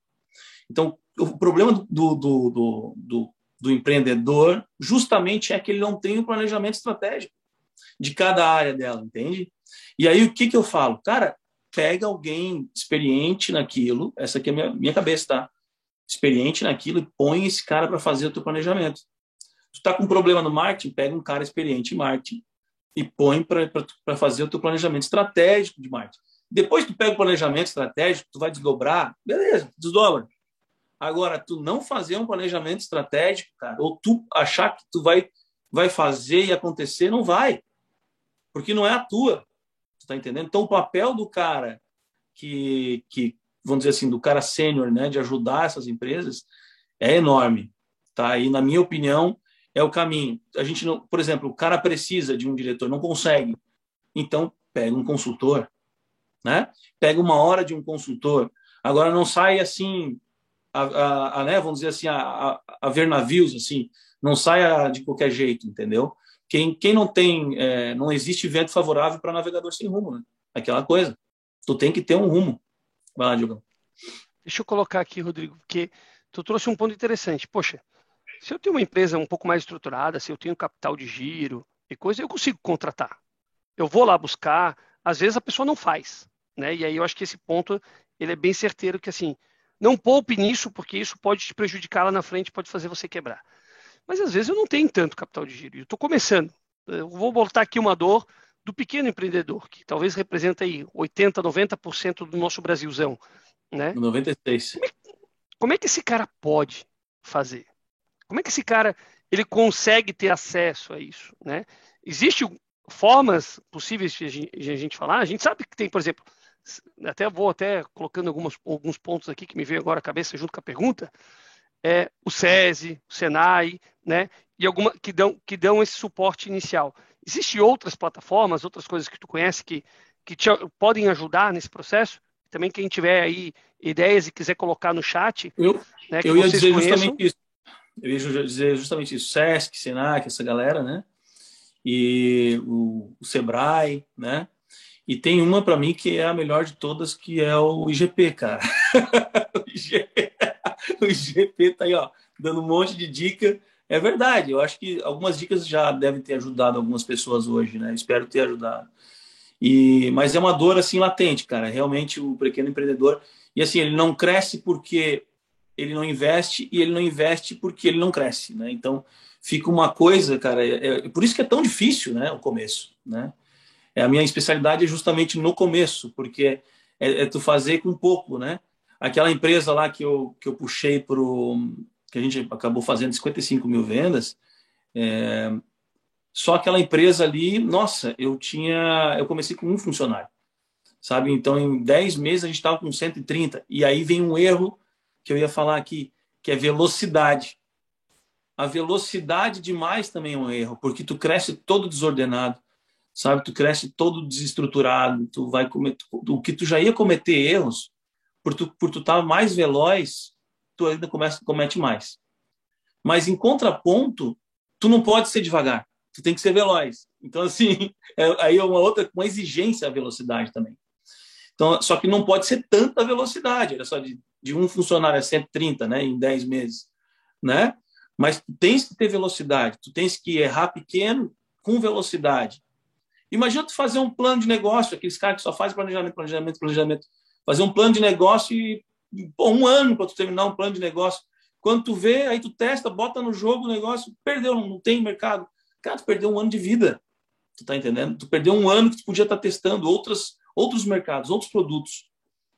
Então, o problema do, do, do, do, do empreendedor justamente é que ele não tem um planejamento estratégico de cada área dela, entende? E aí o que, que eu falo? Cara, pega alguém experiente naquilo, essa aqui é a minha, minha cabeça, tá? Experiente naquilo e põe esse cara para fazer o teu planejamento. Tu está com um problema no marketing, pega um cara experiente em marketing e põe para fazer o teu planejamento estratégico de marketing. Depois tu pega o planejamento estratégico, tu vai desdobrar, beleza, desdobra. Agora, tu não fazer um planejamento estratégico, cara, ou tu achar que tu vai, vai fazer e acontecer, não vai. Porque não é a tua. Tu tá entendendo? Então, o papel do cara que, que vamos dizer assim, do cara sênior, né, de ajudar essas empresas, é enorme. Tá? E, na minha opinião, é o caminho. A gente não, por exemplo, o cara precisa de um diretor, não consegue. Então, pega um consultor, né? Pega uma hora de um consultor. Agora não sai assim, a, a, a né? Vamos dizer assim, a, a, a, ver navios assim. Não saia de qualquer jeito, entendeu? Quem, quem não tem, é, não existe vento favorável para navegador sem rumo, né? Aquela coisa. Tu tem que ter um rumo. Vai lá, Diogo. Deixa eu colocar aqui, Rodrigo, porque tu trouxe um ponto interessante. Poxa, se eu tenho uma empresa um pouco mais estruturada, se eu tenho capital de giro e coisa, eu consigo contratar. Eu vou lá buscar, às vezes a pessoa não faz, né? E aí eu acho que esse ponto ele é bem certeiro que assim, não poupe nisso porque isso pode te prejudicar lá na frente, pode fazer você quebrar. Mas às vezes eu não tenho tanto capital de giro, eu estou começando. Eu vou botar aqui uma dor do pequeno empreendedor, que talvez representa aí 80, 90% do nosso Brasilzão, né? 96. Como é, como é que esse cara pode fazer? Como é que esse cara ele consegue ter acesso a isso, né? Existem formas possíveis de a gente falar. A gente sabe que tem, por exemplo, até vou até colocando algumas, alguns pontos aqui que me veio agora à cabeça junto com a pergunta, é o SESI, o Senai, né? E alguma que dão que dão esse suporte inicial. Existem outras plataformas, outras coisas que tu conhece que que te, podem ajudar nesse processo? Também quem tiver aí ideias e quiser colocar no chat, eu, né, eu ia dizer conheçam. justamente isso eu ia dizer justamente isso, SESC, SENAC, essa galera, né? E o, o Sebrae, né? E tem uma para mim que é a melhor de todas, que é o IGP, cara. *laughs* o, IGP, o IGP tá aí, ó, dando um monte de dica. É verdade, eu acho que algumas dicas já devem ter ajudado algumas pessoas hoje, né? Espero ter ajudado. E, mas é uma dor assim latente, cara. Realmente o pequeno empreendedor e assim ele não cresce porque ele não investe e ele não investe porque ele não cresce, né? Então fica uma coisa, cara, é, é, por isso que é tão difícil, né? O começo, né? É, a minha especialidade é justamente no começo, porque é, é tu fazer com pouco, né? Aquela empresa lá que eu, que eu puxei pro que a gente acabou fazendo 55 mil vendas, é, só aquela empresa ali, nossa, eu tinha, eu comecei com um funcionário, sabe? Então em 10 meses a gente estava com 130 e aí vem um erro que eu ia falar aqui, que é velocidade. a velocidade demais também é um erro, porque tu cresce todo desordenado, sabe? Tu cresce todo desestruturado, tu vai cometer o que tu já ia cometer erros, por tu por tu estar tá mais veloz, tu ainda começa comete mais. Mas em contraponto, tu não pode ser devagar, tu tem que ser veloz. Então assim, *laughs* é, aí é uma outra uma exigência velocidade também. Então, só que não pode ser tanta velocidade, era só de, de um funcionário a 130, né, em 10 meses, né? Mas tu tens que ter velocidade, tu tens que errar pequeno com velocidade. Imagina tu fazer um plano de negócio, aqueles caras que só fazem planejamento, planejamento, planejamento. Fazer um plano de negócio e um ano para tu terminar um plano de negócio. Quando tu vê, aí tu testa, bota no jogo o negócio, perdeu, não tem mercado. Cara, tu perdeu um ano de vida. Tu tá entendendo? Tu perdeu um ano que tu podia estar tá testando outras, outros mercados, outros produtos.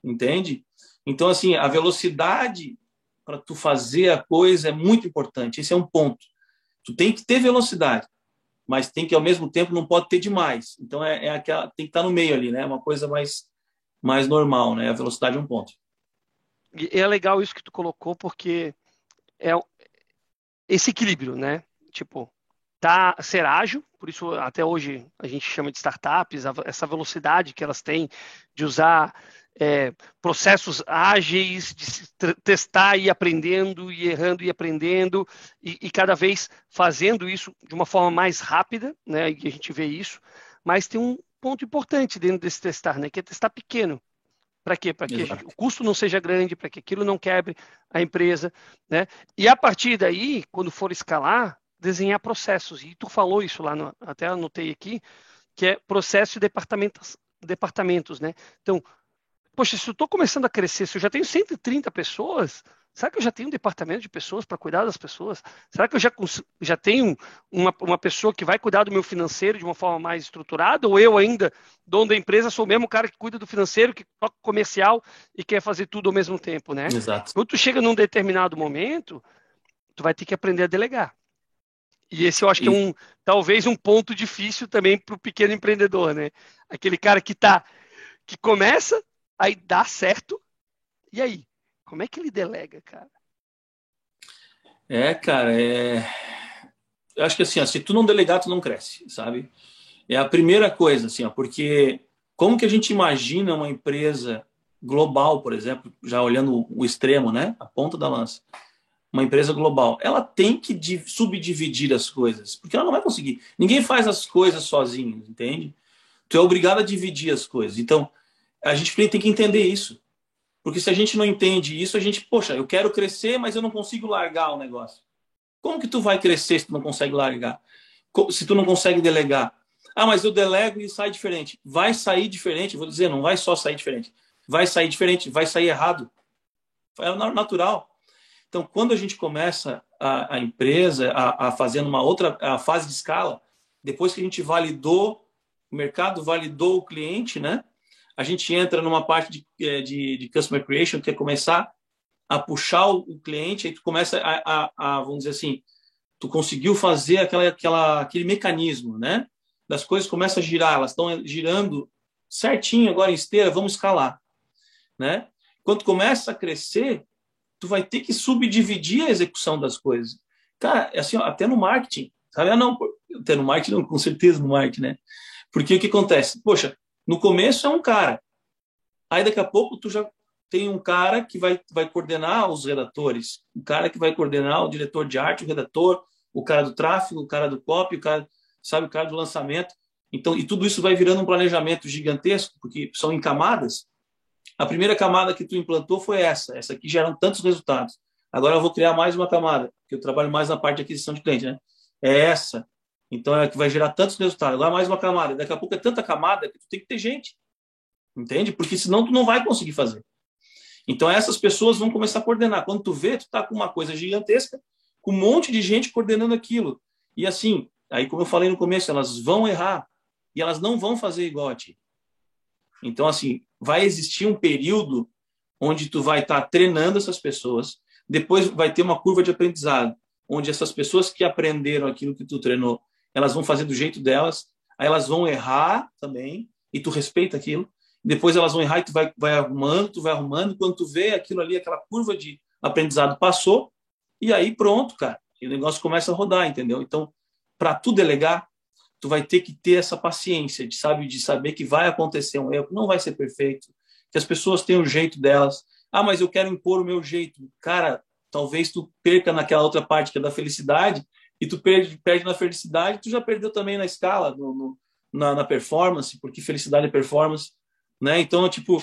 Entende? Então, assim, a velocidade para tu fazer a coisa é muito importante. Esse é um ponto. Tu tem que ter velocidade, mas tem que ao mesmo tempo não pode ter demais. Então é, é aquela tem que estar tá no meio ali, né? Uma coisa mais mais normal, né? A velocidade é um ponto. E é legal isso que tu colocou porque é esse equilíbrio, né? Tipo, tá ser ágil, por isso até hoje a gente chama de startups, essa velocidade que elas têm de usar é, processos ágeis de testar e aprendendo e errando e aprendendo e, e, cada vez fazendo isso de uma forma mais rápida, né? E a gente vê isso. Mas tem um ponto importante dentro desse testar, né? Que é testar pequeno. Para quê? Para que Exato. o custo não seja grande, para que aquilo não quebre a empresa, né? E a partir daí, quando for escalar, desenhar processos. E tu falou isso lá, no, até anotei aqui, que é processo de departamentos, departamentos, né? Então, poxa, se eu estou começando a crescer, se eu já tenho 130 pessoas, será que eu já tenho um departamento de pessoas para cuidar das pessoas? Será que eu já, já tenho uma, uma pessoa que vai cuidar do meu financeiro de uma forma mais estruturada? Ou eu ainda, dono da empresa, sou o mesmo cara que cuida do financeiro, que toca comercial e quer fazer tudo ao mesmo tempo, né? Exato. Quando tu chega num determinado momento, tu vai ter que aprender a delegar. E esse eu acho que é um, talvez um ponto difícil também para o pequeno empreendedor, né? Aquele cara que tá, que começa, aí dá certo. E aí? Como é que ele delega, cara? É, cara, é. Eu acho que assim, ó, se tu não delegar, tu não cresce, sabe? É a primeira coisa, assim, ó, porque como que a gente imagina uma empresa global, por exemplo, já olhando o extremo, né? A ponta da lança. Uma empresa global, ela tem que subdividir as coisas, porque ela não vai conseguir. Ninguém faz as coisas sozinho, entende? Tu é obrigado a dividir as coisas. Então, a gente tem que entender isso. Porque se a gente não entende isso, a gente, poxa, eu quero crescer, mas eu não consigo largar o negócio. Como que tu vai crescer se tu não consegue largar? Se tu não consegue delegar? Ah, mas eu delego e sai diferente. Vai sair diferente, vou dizer, não vai só sair diferente. Vai sair diferente, vai sair errado. É natural. Então, quando a gente começa a, a empresa a, a fazer uma outra a fase de escala, depois que a gente validou, o mercado validou o cliente, né? A gente entra numa parte de, é, de, de Customer Creation, que é começar a puxar o cliente, aí tu começa a, a, a, vamos dizer assim, tu conseguiu fazer aquela, aquela, aquele mecanismo, né? Das coisas começam a girar, elas estão girando certinho agora em esteira, vamos escalar, né? Quando começa a crescer, tu vai ter que subdividir a execução das coisas. Cara, é assim, ó, até no marketing, sabe? Ah, não, até no marketing, não, com certeza no marketing, né? Porque o que acontece? Poxa, no começo é um cara. Aí daqui a pouco tu já tem um cara que vai, vai coordenar os redatores, um cara que vai coordenar o diretor de arte, o redator, o cara do tráfego, o cara do copy, o cara, sabe, o cara do lançamento. Então, e tudo isso vai virando um planejamento gigantesco, porque são em camadas. A primeira camada que tu implantou foi essa, essa aqui geram tantos resultados. Agora eu vou criar mais uma camada, porque eu trabalho mais na parte de aquisição de cliente, né? É essa. Então é que vai gerar tantos resultados. Lá mais uma camada. Daqui a pouco é tanta camada que tu tem que ter gente. Entende? Porque senão tu não vai conseguir fazer. Então essas pessoas vão começar a coordenar. Quando tu vê, tu tá com uma coisa gigantesca, com um monte de gente coordenando aquilo. E assim, aí como eu falei no começo, elas vão errar e elas não vão fazer igual a ti. Então assim, vai existir um período onde tu vai estar tá treinando essas pessoas, depois vai ter uma curva de aprendizado, onde essas pessoas que aprenderam aquilo que tu treinou elas vão fazer do jeito delas, aí elas vão errar também, e tu respeita aquilo. Depois elas vão errar e tu vai, vai arrumando, tu vai arrumando. Quando tu vê aquilo ali, aquela curva de aprendizado passou, e aí pronto, cara. E o negócio começa a rodar, entendeu? Então, para tu delegar, tu vai ter que ter essa paciência de sabe de saber que vai acontecer um erro, não vai ser perfeito, que as pessoas têm o jeito delas. Ah, mas eu quero impor o meu jeito. Cara, talvez tu perca naquela outra parte que é da felicidade e tu perde, perde na felicidade, tu já perdeu também na escala, no, no, na, na, performance, porque felicidade é performance, né? Então, tipo,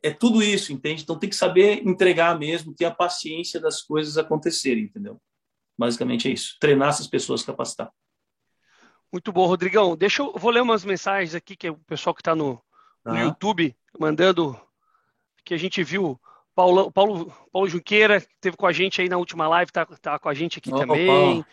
é tudo isso, entende? Então tem que saber entregar mesmo, ter a paciência das coisas acontecerem, entendeu? Basicamente é isso. Treinar essas pessoas, capacitar. Muito bom, Rodrigão. Deixa eu vou ler umas mensagens aqui que é o pessoal que está no, no ah. YouTube mandando que a gente viu Paulo, Paulo, Paulo Junqueira, que esteve com a gente aí na última live, está tá com a gente aqui oh, também.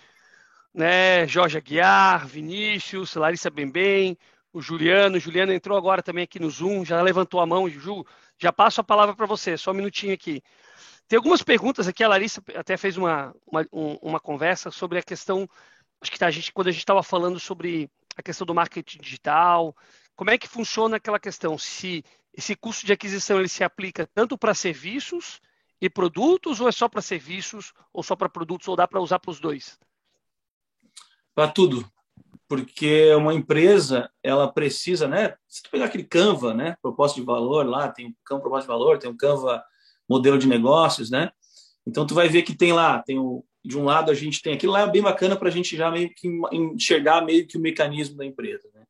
Né? Jorge Aguiar, Vinícius, Larissa Bembem, o Juliano. O Juliano entrou agora também aqui no Zoom, já levantou a mão. Ju, já passo a palavra para você, só um minutinho aqui. Tem algumas perguntas aqui, a Larissa até fez uma, uma, uma conversa sobre a questão, acho que tá, a gente, quando a gente estava falando sobre a questão do marketing digital, como é que funciona aquela questão, se esse custo de aquisição ele se aplica tanto para serviços e produtos, ou é só para serviços, ou só para produtos, ou dá para usar para os dois? Para tudo, porque uma empresa ela precisa, né? Se tu pegar aquele Canva, né? Proposta de valor lá, tem um Canva proposta de valor, tem um Canva modelo de negócios, né? Então tu vai ver que tem lá, tem o de um lado a gente tem aquilo lá é bem bacana para a gente já meio que enxergar meio que o mecanismo da empresa, né?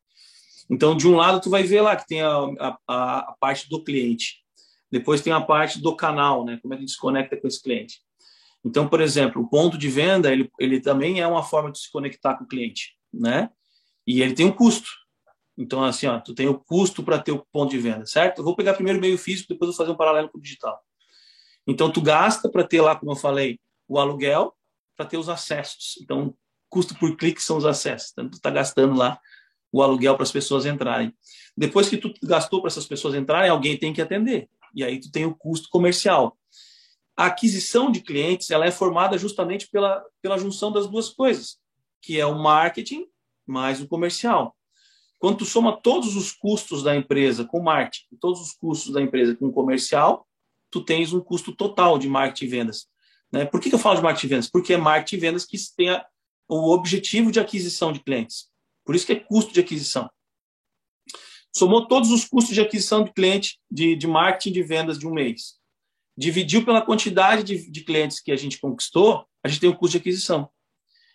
Então de um lado tu vai ver lá que tem a, a, a parte do cliente, depois tem a parte do canal, né? Como é que a gente se conecta com esse cliente. Então, por exemplo, o ponto de venda, ele, ele também é uma forma de se conectar com o cliente, né? E ele tem um custo. Então, assim, ó, tu tem o custo para ter o ponto de venda, certo? Eu vou pegar primeiro o meio físico, depois vou fazer um paralelo com o digital. Então, tu gasta para ter lá, como eu falei, o aluguel, para ter os acessos. Então, custo por clique são os acessos. Então, tu está gastando lá o aluguel para as pessoas entrarem. Depois que tu gastou para essas pessoas entrarem, alguém tem que atender. E aí tu tem o custo comercial a aquisição de clientes ela é formada justamente pela, pela junção das duas coisas, que é o marketing mais o comercial. Quando tu soma todos os custos da empresa com marketing, todos os custos da empresa com comercial, tu tens um custo total de marketing e vendas. Né? Por que, que eu falo de marketing e vendas? Porque é marketing e vendas que tem a, o objetivo de aquisição de clientes. Por isso que é custo de aquisição. Somou todos os custos de aquisição de cliente, de, de marketing de vendas de um mês dividiu pela quantidade de, de clientes que a gente conquistou, a gente tem o custo de aquisição.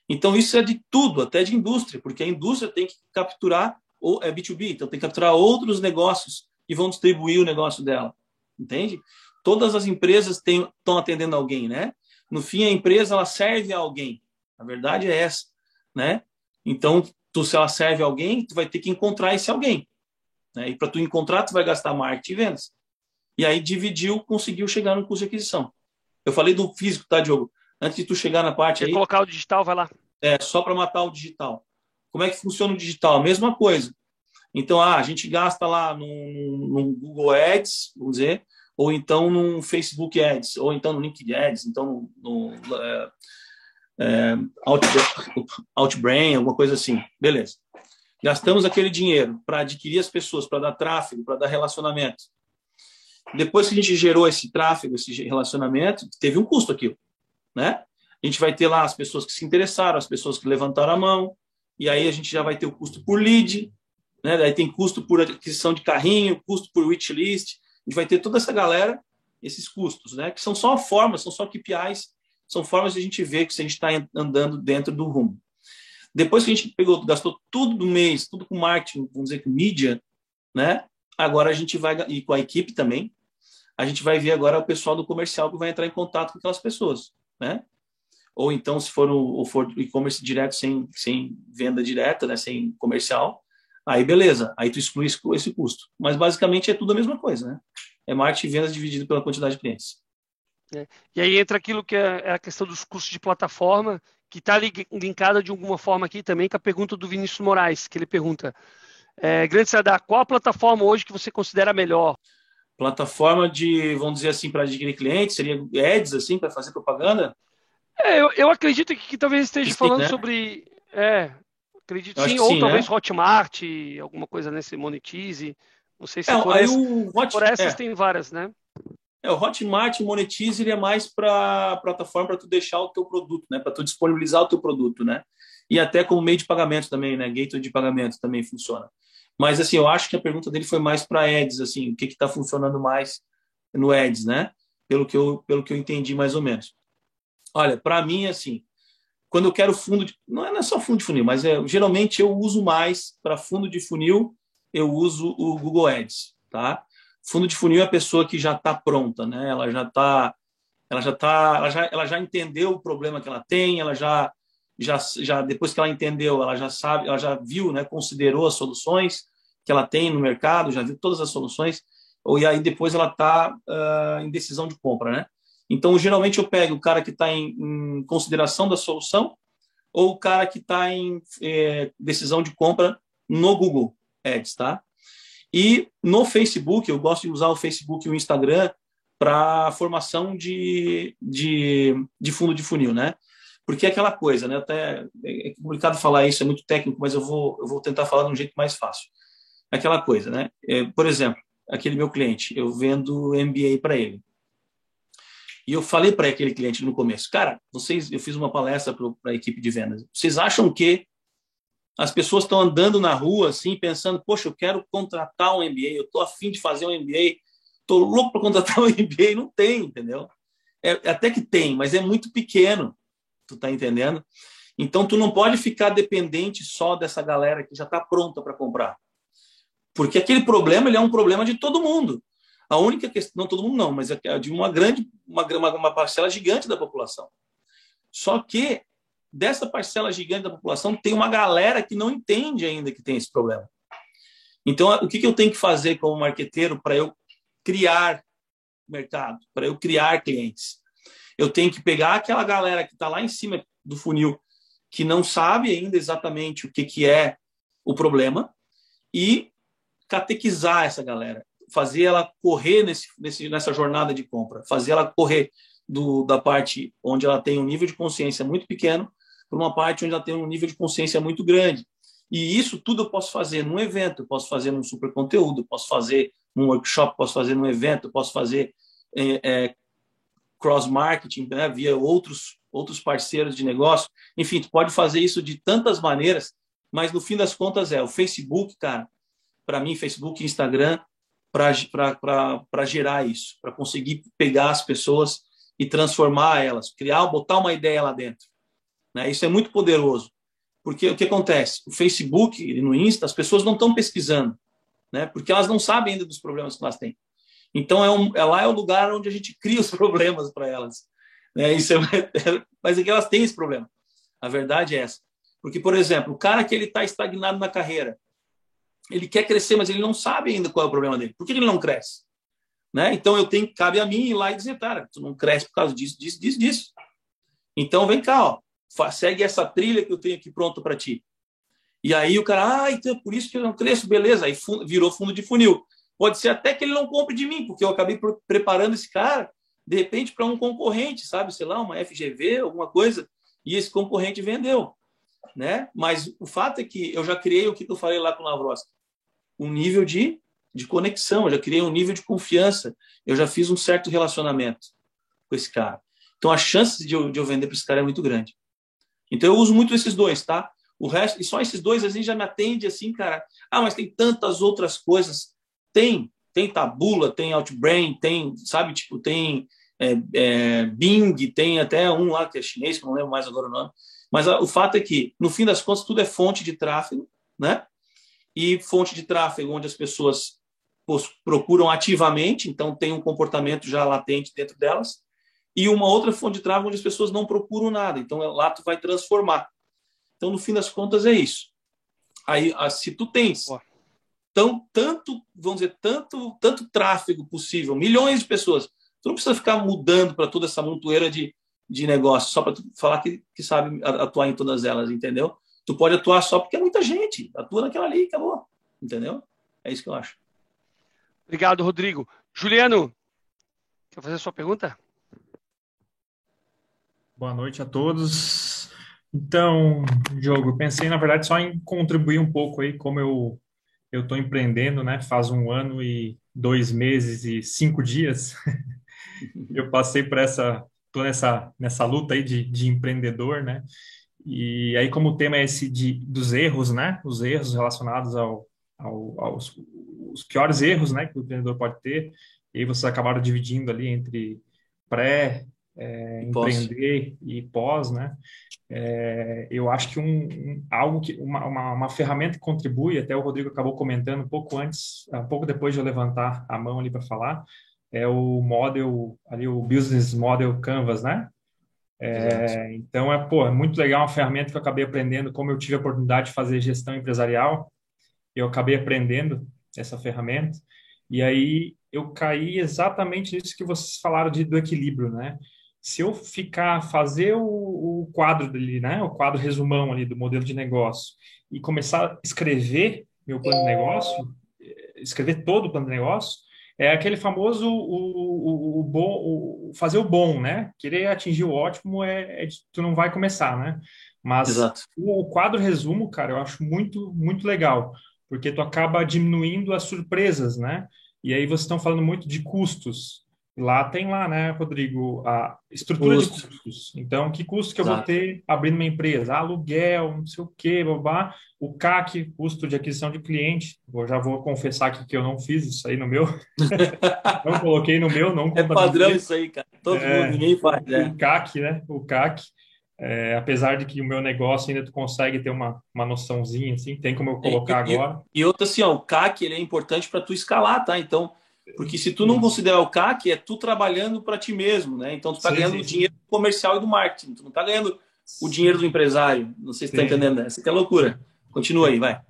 Então, isso é de tudo, até de indústria, porque a indústria tem que capturar, ou é B2B, então tem que capturar outros negócios que vão distribuir o negócio dela. Entende? Todas as empresas estão atendendo alguém, né? No fim, a empresa ela serve a alguém. A verdade é essa, né? Então, tu, se ela serve a alguém, tu vai ter que encontrar esse alguém. Né? E para tu encontrar, tu vai gastar marketing e vendas. E aí dividiu, conseguiu chegar no custo de aquisição. Eu falei do físico, tá, Diogo? Antes de tu chegar na parte aí... colocar o digital, vai lá. É, só para matar o digital. Como é que funciona o digital? A mesma coisa. Então, ah, a gente gasta lá no, no Google Ads, vamos dizer, ou então no Facebook Ads, ou então no LinkedIn Ads, então no, no é, é, Outbrain, alguma coisa assim. Beleza. Gastamos aquele dinheiro para adquirir as pessoas, para dar tráfego, para dar relacionamento. Depois que a gente gerou esse tráfego, esse relacionamento, teve um custo aquilo, né? A gente vai ter lá as pessoas que se interessaram, as pessoas que levantaram a mão, e aí a gente já vai ter o custo por lead, né? Daí tem custo por aquisição de carrinho, custo por wishlist. A gente vai ter toda essa galera, esses custos, né? Que são só formas, são só KPIs, são formas de a gente ver que se a gente está andando dentro do rumo. Depois que a gente pegou, gastou tudo do mês, tudo com marketing, vamos dizer, com mídia, né? Agora a gente vai, e com a equipe também, a gente vai ver agora o pessoal do comercial que vai entrar em contato com aquelas pessoas, né? Ou então, se for o, for e-commerce direto sem, sem venda direta, né, sem comercial, aí beleza, aí tu exclui esse, custo. Mas basicamente é tudo a mesma coisa, né? É marketing e vendas dividido pela quantidade de clientes. É. E aí entra aquilo que é, é a questão dos custos de plataforma, que está linkada de alguma forma aqui também com a pergunta do Vinícius Moraes, que ele pergunta: é, Grande Sadar, qual a plataforma hoje que você considera melhor? Plataforma de, vamos dizer assim, para adquirir clientes, seria ads, assim, para fazer propaganda? É, eu, eu acredito que, que talvez esteja sim, falando né? sobre. É, acredito sim, ou sim, talvez né? Hotmart, alguma coisa nesse Monetize. Não sei se é, por, essa, Hot, por essas é. tem várias, né? É, o Hotmart Monetize ele é mais para plataforma para tu deixar o teu produto, né? Para tu disponibilizar o teu produto, né? E até como meio de pagamento também, né? Gateway de pagamento também funciona. Mas assim, eu acho que a pergunta dele foi mais para ads, assim, o que está funcionando mais no ads, né? Pelo que eu pelo que eu entendi mais ou menos. Olha, para mim assim, quando eu quero fundo de, não é só fundo de funil, mas é geralmente eu uso mais para fundo de funil, eu uso o Google Ads, tá? Fundo de funil é a pessoa que já está pronta, né? Ela já está, ela já tá, ela já, ela já entendeu o problema que ela tem, ela já, já, já depois que ela entendeu, ela já sabe, ela já viu, né? Considerou as soluções que ela tem no mercado, já viu todas as soluções, e aí depois ela está uh, em decisão de compra, né? Então, geralmente eu pego o cara que está em, em, consideração da solução ou o cara que está em é, decisão de compra no Google Ads, tá? E no Facebook, eu gosto de usar o Facebook e o Instagram para formação de, de, de, fundo de funil, né? Porque é aquela coisa, né? Até é complicado falar isso, é muito técnico, mas eu vou, eu vou tentar falar de um jeito mais fácil. É aquela coisa, né? É, por exemplo, aquele meu cliente, eu vendo MBA para ele. E eu falei para aquele cliente no começo, cara, vocês, eu fiz uma palestra para a equipe de vendas. Vocês acham que as pessoas estão andando na rua assim, pensando, poxa, eu quero contratar um MBA, eu estou afim de fazer um MBA, estou louco para contratar um *laughs* MBA, não tem, entendeu? É, até que tem, mas é muito pequeno, tu tá entendendo? Então tu não pode ficar dependente só dessa galera que já está pronta para comprar, porque aquele problema ele é um problema de todo mundo. A única questão, não todo mundo não, mas é de uma grande, uma, uma parcela gigante da população. Só que dessa parcela gigante da população, tem uma galera que não entende ainda que tem esse problema. Então, o que, eu tenho que fazer como marqueteiro para eu criar mercado, para eu criar clientes? Eu tenho que pegar aquela galera que está lá em cima do funil, que não sabe ainda exatamente o que, que é o problema, e catequizar essa galera, fazer ela correr nesse, nesse, nessa jornada de compra, fazer ela correr do, da parte onde ela tem um nível de consciência muito pequeno para uma parte onde ela tem um nível de consciência muito grande. E isso tudo eu posso fazer num evento, posso fazer num super conteúdo, posso fazer num workshop, posso fazer num evento, posso fazer é, é, cross-marketing né, via outros, outros parceiros de negócio. Enfim, tu pode fazer isso de tantas maneiras, mas no fim das contas é o Facebook, cara, para mim, Facebook e Instagram, para gerar isso, para conseguir pegar as pessoas e transformar elas, criar, botar uma ideia lá dentro. Né? Isso é muito poderoso. Porque o que acontece? O Facebook e no Insta, as pessoas não estão pesquisando, né? porque elas não sabem ainda dos problemas que elas têm. Então, é, um, é lá é o lugar onde a gente cria os *laughs* problemas para elas. Né? Isso é, *laughs* mas é que elas têm esse problema. A verdade é essa. Porque, por exemplo, o cara que ele está estagnado na carreira, ele quer crescer, mas ele não sabe ainda qual é o problema dele. Por que ele não cresce? Né? Então, eu tenho, cabe a mim ir lá e dizer, cara, tu não cresce por causa disso, disso, disso, disso. Então, vem cá, ó, segue essa trilha que eu tenho aqui pronto para ti. E aí o cara, ah, então é por isso que eu não cresço, beleza. Aí virou fundo de funil. Pode ser até que ele não compre de mim, porque eu acabei preparando esse cara, de repente, para um concorrente, sabe? Sei lá, uma FGV, alguma coisa, e esse concorrente vendeu. Né? Mas o fato é que eu já criei o que eu falei lá com o Lavroski, um nível de, de conexão, eu já criei um nível de confiança, eu já fiz um certo relacionamento com esse cara. Então a chance de eu, de eu vender para esse cara é muito grande. Então eu uso muito esses dois, tá? O resto, e só esses dois assim já me atende assim, cara. Ah, mas tem tantas outras coisas. Tem, tem Tabula, tem Outbrain, tem, sabe, tipo, tem é, é, Bing, tem até um lá que é chinês, que não lembro mais agora o nome. Mas a, o fato é que, no fim das contas, tudo é fonte de tráfego, né? E fonte de tráfego onde as pessoas procuram ativamente, então tem um comportamento já latente dentro delas e uma outra fonte de tráfego onde as pessoas não procuram nada. Então lá tu vai transformar. Então no fim das contas é isso. Aí se tu tens tão tanto, vamos dizer, tanto tanto tráfego possível, milhões de pessoas, tu não precisa ficar mudando para toda essa montoeira de de negócio só para falar que, que sabe atuar em todas elas, entendeu? Tu pode atuar só porque é muita gente, atua naquela ali, acabou, entendeu? É isso que eu acho. Obrigado, Rodrigo. Juliano, quer fazer a sua pergunta? Boa noite a todos. Então, Diogo, pensei na verdade só em contribuir um pouco aí, como eu eu estou empreendendo, né? Faz um ano e dois meses e cinco dias. *laughs* eu passei por essa, toda essa, nessa luta aí de, de empreendedor, né? E aí, como o tema é esse de, dos erros, né? Os erros relacionados ao, ao, aos os piores erros, né, que o empreendedor pode ter, e aí vocês acabaram dividindo ali entre pré, é, empreender e pós, né? É, eu acho que um, um algo que uma, uma, uma, ferramenta que contribui, até o Rodrigo acabou comentando um pouco antes, um pouco depois de eu levantar a mão ali para falar, é o model ali o business model canvas, né? É, então é pô, é muito legal uma ferramenta que eu acabei aprendendo como eu tive a oportunidade de fazer gestão empresarial eu acabei aprendendo essa ferramenta e aí eu caí exatamente nisso que vocês falaram de, do equilíbrio, né? Se eu ficar fazer o, o quadro dele, né, o quadro resumão ali do modelo de negócio e começar a escrever meu plano de negócio, escrever todo o plano de negócio, é aquele famoso o, o, o bom, fazer o bom, né? Querer atingir o ótimo é, é tu não vai começar, né? Mas o, o quadro resumo, cara, eu acho muito muito legal porque tu acaba diminuindo as surpresas, né? E aí vocês estão falando muito de custos. Lá tem lá, né, Rodrigo, a estrutura Custo. de custos. Então, que custo que eu Exato. vou ter abrindo uma empresa? aluguel, não sei o quê, babá. O CAC, custo de aquisição de cliente. Eu já vou confessar aqui que eu não fiz isso aí no meu. *laughs* não coloquei no meu, não É padrão isso aí, cara. Todo é, mundo, ninguém faz, né? O CAC, né? O CAC. É, apesar de que o meu negócio ainda tu consegue ter uma, uma noçãozinha, assim, tem como eu colocar e, agora. E, e outra assim, ó, o CAC ele é importante para tu escalar, tá? Então, porque se tu não considerar o CAC, é tu trabalhando para ti mesmo, né? Então tu tá sim, ganhando sim, o dinheiro do comercial e do marketing, tu não tá ganhando o dinheiro do empresário. Não sei se tá entendendo, né? Essa que é loucura. Continua aí, vai.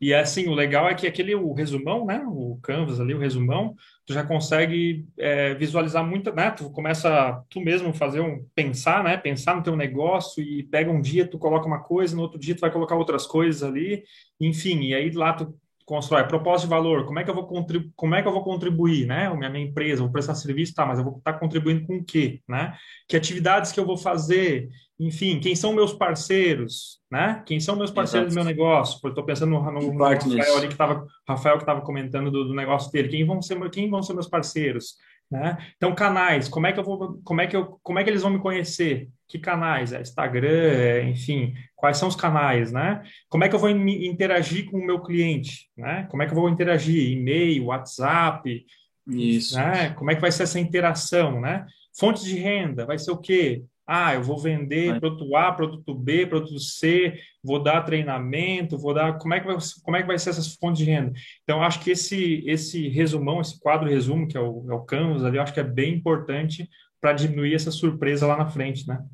E assim, o legal é que aquele o resumão, né? O Canvas ali, o resumão, tu já consegue é, visualizar muito, né? Tu começa tu mesmo fazer um pensar, né? Pensar no teu negócio e pega um dia tu coloca uma coisa, no outro dia tu vai colocar outras coisas ali, enfim, e aí lá tu constrói proposta de valor, como é que eu vou contribuir, como é que eu vou contribuir, né? A minha, minha empresa, vou prestar serviço, tá, mas eu vou estar contribuindo com o quê, né? Que atividades que eu vou fazer, enfim, quem são meus parceiros, né? Quem são meus parceiros Exato. do meu negócio? Porque estou pensando no, no, no Rafael ali que estava, Rafael que estava comentando do, do, negócio dele. Quem vão ser, quem vão ser meus parceiros? Né? Então, canais, como é que eu vou, como é que eu, como é que eles vão me conhecer? Que canais? É Instagram, é, enfim, quais são os canais, né? Como é que eu vou interagir com o meu cliente, né? Como é que eu vou interagir? E-mail, WhatsApp, isso. Né? Como é que vai ser essa interação, né? Fontes de renda, vai ser o quê? Ah, eu vou vender produto A, produto B, produto C, vou dar treinamento, vou dar. Como é que vai, como é que vai ser essas fontes de renda? Então, acho que esse, esse resumão, esse quadro resumo, que é o, é o Canvas ali, eu acho que é bem importante para diminuir essa surpresa lá na frente, né?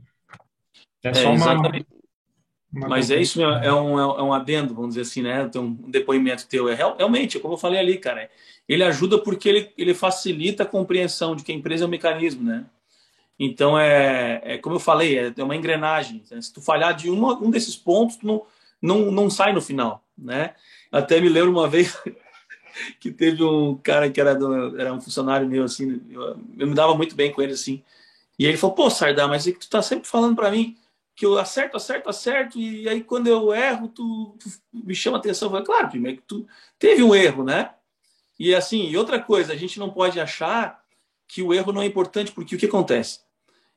É só é, uma, uma, Mas é isso, é um, é um adendo, vamos dizer assim, né? Tem um depoimento teu. É realmente, como eu falei ali, cara, ele ajuda porque ele, ele facilita a compreensão de que a empresa é um mecanismo, né? Então, é, é como eu falei, é, é uma engrenagem. Né? Se tu falhar de uma, um desses pontos, tu não, não, não sai no final, né? Até me lembro uma *laughs* vez que teve um cara que era, do, era um funcionário meu, assim, eu, eu, me dava muito bem com ele, assim, e ele falou, pô, Sardar, mas é que tu tá sempre falando para mim que eu acerto, acerto, acerto, e aí quando eu erro, tu, tu me chama atenção. Falei, claro, primeiro que tu teve um erro, né? E assim, e outra coisa, a gente não pode achar que o erro não é importante, porque o que acontece?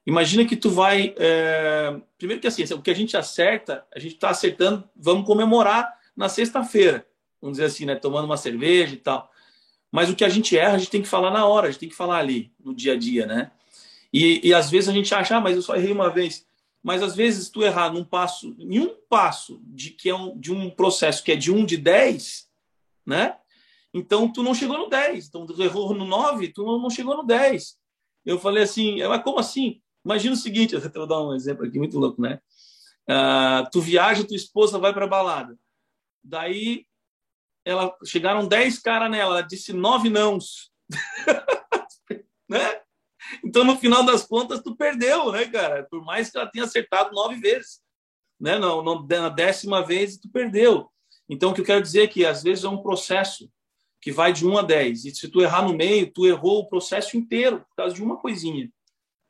Imagina que tu vai. É... Primeiro que assim, o que a gente acerta, a gente está acertando, vamos comemorar na sexta-feira. Vamos dizer assim, né? Tomando uma cerveja e tal. Mas o que a gente erra, a gente tem que falar na hora, a gente tem que falar ali, no dia a dia, né? E, e às vezes a gente acha, ah, mas eu só errei uma vez. Mas às vezes tu errar num passo, em um passo de que é um, de um processo que é de um de 10, né? Então tu não chegou no 10. Então tu errou no 9, tu não, chegou no 10. Eu falei assim, mas como assim? Imagina o seguinte, *laughs* eu vou dar um exemplo aqui muito louco, né? Uh, tu viaja, tua esposa vai para balada. Daí ela chegaram 10 caras nela, ela disse nove nãos. *laughs* né? Então, no final das contas, tu perdeu, né, cara? Por mais que ela tenha acertado nove vezes. Né? Não, na décima vez, tu perdeu. Então, o que eu quero dizer é que, às vezes, é um processo que vai de 1 a 10. E se tu errar no meio, tu errou o processo inteiro por causa de uma coisinha.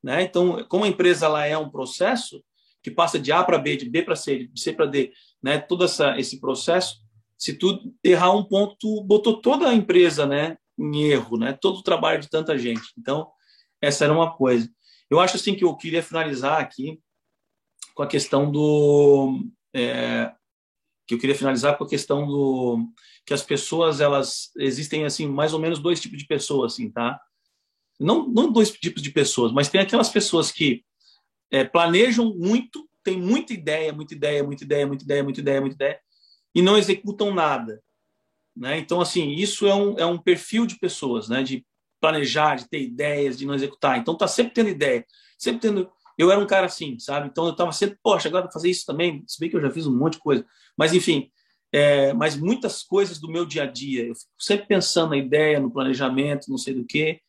Né? Então, como a empresa ela é um processo que passa de A para B, de B para C, de C para D, né? todo essa, esse processo, se tu errar um ponto, tu botou toda a empresa né? em erro, né? todo o trabalho de tanta gente. Então, essa era uma coisa. Eu acho assim que eu queria finalizar aqui com a questão do é, que eu queria finalizar com a questão do que as pessoas elas existem assim mais ou menos dois tipos de pessoas assim tá? Não não dois tipos de pessoas mas tem aquelas pessoas que é, planejam muito tem muita ideia muita ideia muita ideia muita ideia muita ideia muita ideia e não executam nada né? Então assim isso é um, é um perfil de pessoas né? De planejar de ter ideias de não executar então tá sempre tendo ideia sempre tendo eu era um cara assim, sabe? Então eu estava sempre, poxa, agora fazer isso também. Se bem que eu já fiz um monte de coisa. Mas, enfim, é, mas muitas coisas do meu dia a dia, eu fico sempre pensando na ideia, no planejamento, não sei do que,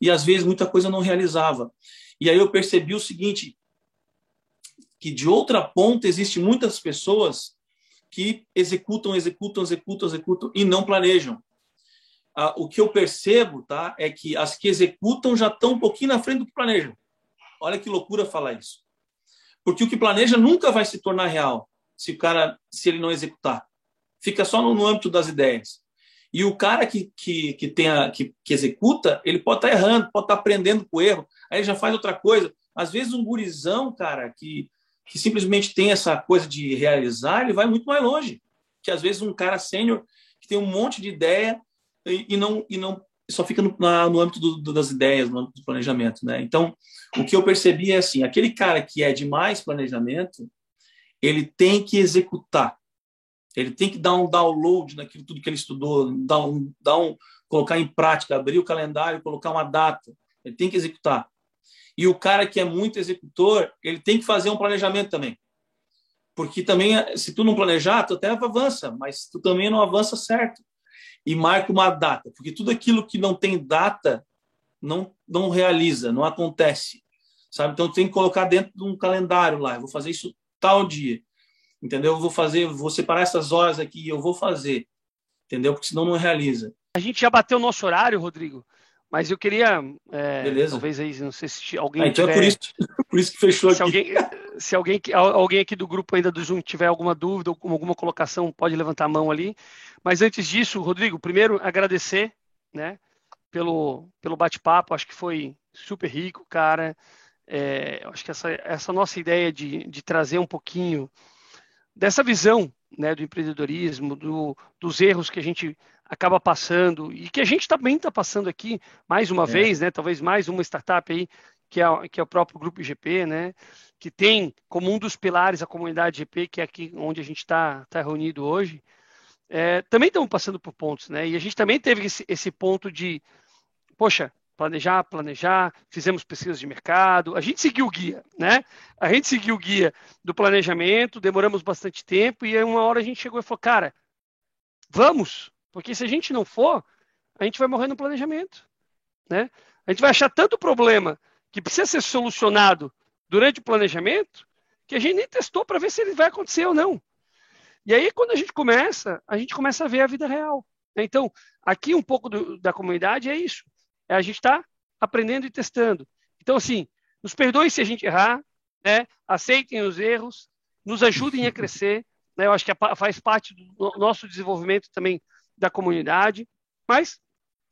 e às vezes muita coisa não realizava. E aí eu percebi o seguinte, que de outra ponta existe muitas pessoas que executam, executam, executam, executam e não planejam. Ah, o que eu percebo, tá, é que as que executam já estão um pouquinho na frente do que planejam. Olha que loucura falar isso. Porque o que planeja nunca vai se tornar real se o cara, se ele não executar. Fica só no, no âmbito das ideias. E o cara que, que, que, que, que executa, ele pode estar tá errando, pode estar tá aprendendo com o erro, aí ele já faz outra coisa. Às vezes um gurizão, cara, que, que simplesmente tem essa coisa de realizar, ele vai muito mais longe. Que às vezes um cara sênior que tem um monte de ideia e, e não, e não só fica no, na, no âmbito do, do, das ideias, no âmbito do planejamento, né? Então, o que eu percebi é assim, aquele cara que é de mais planejamento, ele tem que executar. Ele tem que dar um download naquilo tudo que ele estudou, dar um, dar um, colocar em prática, abrir o calendário, colocar uma data. Ele tem que executar. E o cara que é muito executor, ele tem que fazer um planejamento também. Porque também, se tu não planejar, tu até avança, mas tu também não avança certo e marca uma data, porque tudo aquilo que não tem data não não realiza, não acontece, sabe? Então tem que colocar dentro de um calendário lá, eu vou fazer isso tal dia, entendeu? Eu vou fazer, vou separar essas horas aqui, eu vou fazer, entendeu? Porque senão não realiza. A gente já bateu o nosso horário, Rodrigo. Mas eu queria, é, Beleza. talvez aí, não sei se alguém. Ah, então tiver, é por isso, *laughs* por isso que fechou se aqui. Alguém, se alguém, alguém aqui do grupo ainda do Zoom tiver alguma dúvida ou alguma colocação, pode levantar a mão ali. Mas antes disso, Rodrigo, primeiro agradecer, né, pelo, pelo bate-papo. Acho que foi super rico, cara. É, acho que essa, essa nossa ideia de, de trazer um pouquinho dessa visão né, do empreendedorismo, do, dos erros que a gente acaba passando e que a gente também está passando aqui mais uma é. vez, né? Talvez mais uma startup aí que é, que é o próprio grupo IGP, né? Que tem como um dos pilares a comunidade IGP, que é aqui onde a gente está tá reunido hoje. É, também estamos passando por pontos, né? E a gente também teve esse, esse ponto de, poxa, planejar, planejar, fizemos pesquisas de mercado, a gente seguiu o guia, né? A gente seguiu o guia do planejamento, demoramos bastante tempo e aí uma hora a gente chegou e falou, cara, vamos, porque se a gente não for, a gente vai morrer no planejamento. Né? A gente vai achar tanto problema que precisa ser solucionado durante o planejamento que a gente nem testou para ver se ele vai acontecer ou não. E aí, quando a gente começa, a gente começa a ver a vida real. Né? Então, aqui um pouco do, da comunidade é isso. É a gente está aprendendo e testando. Então, assim, nos perdoem se a gente errar, né? aceitem os erros, nos ajudem a crescer. Né? Eu acho que faz parte do nosso desenvolvimento também da comunidade, mas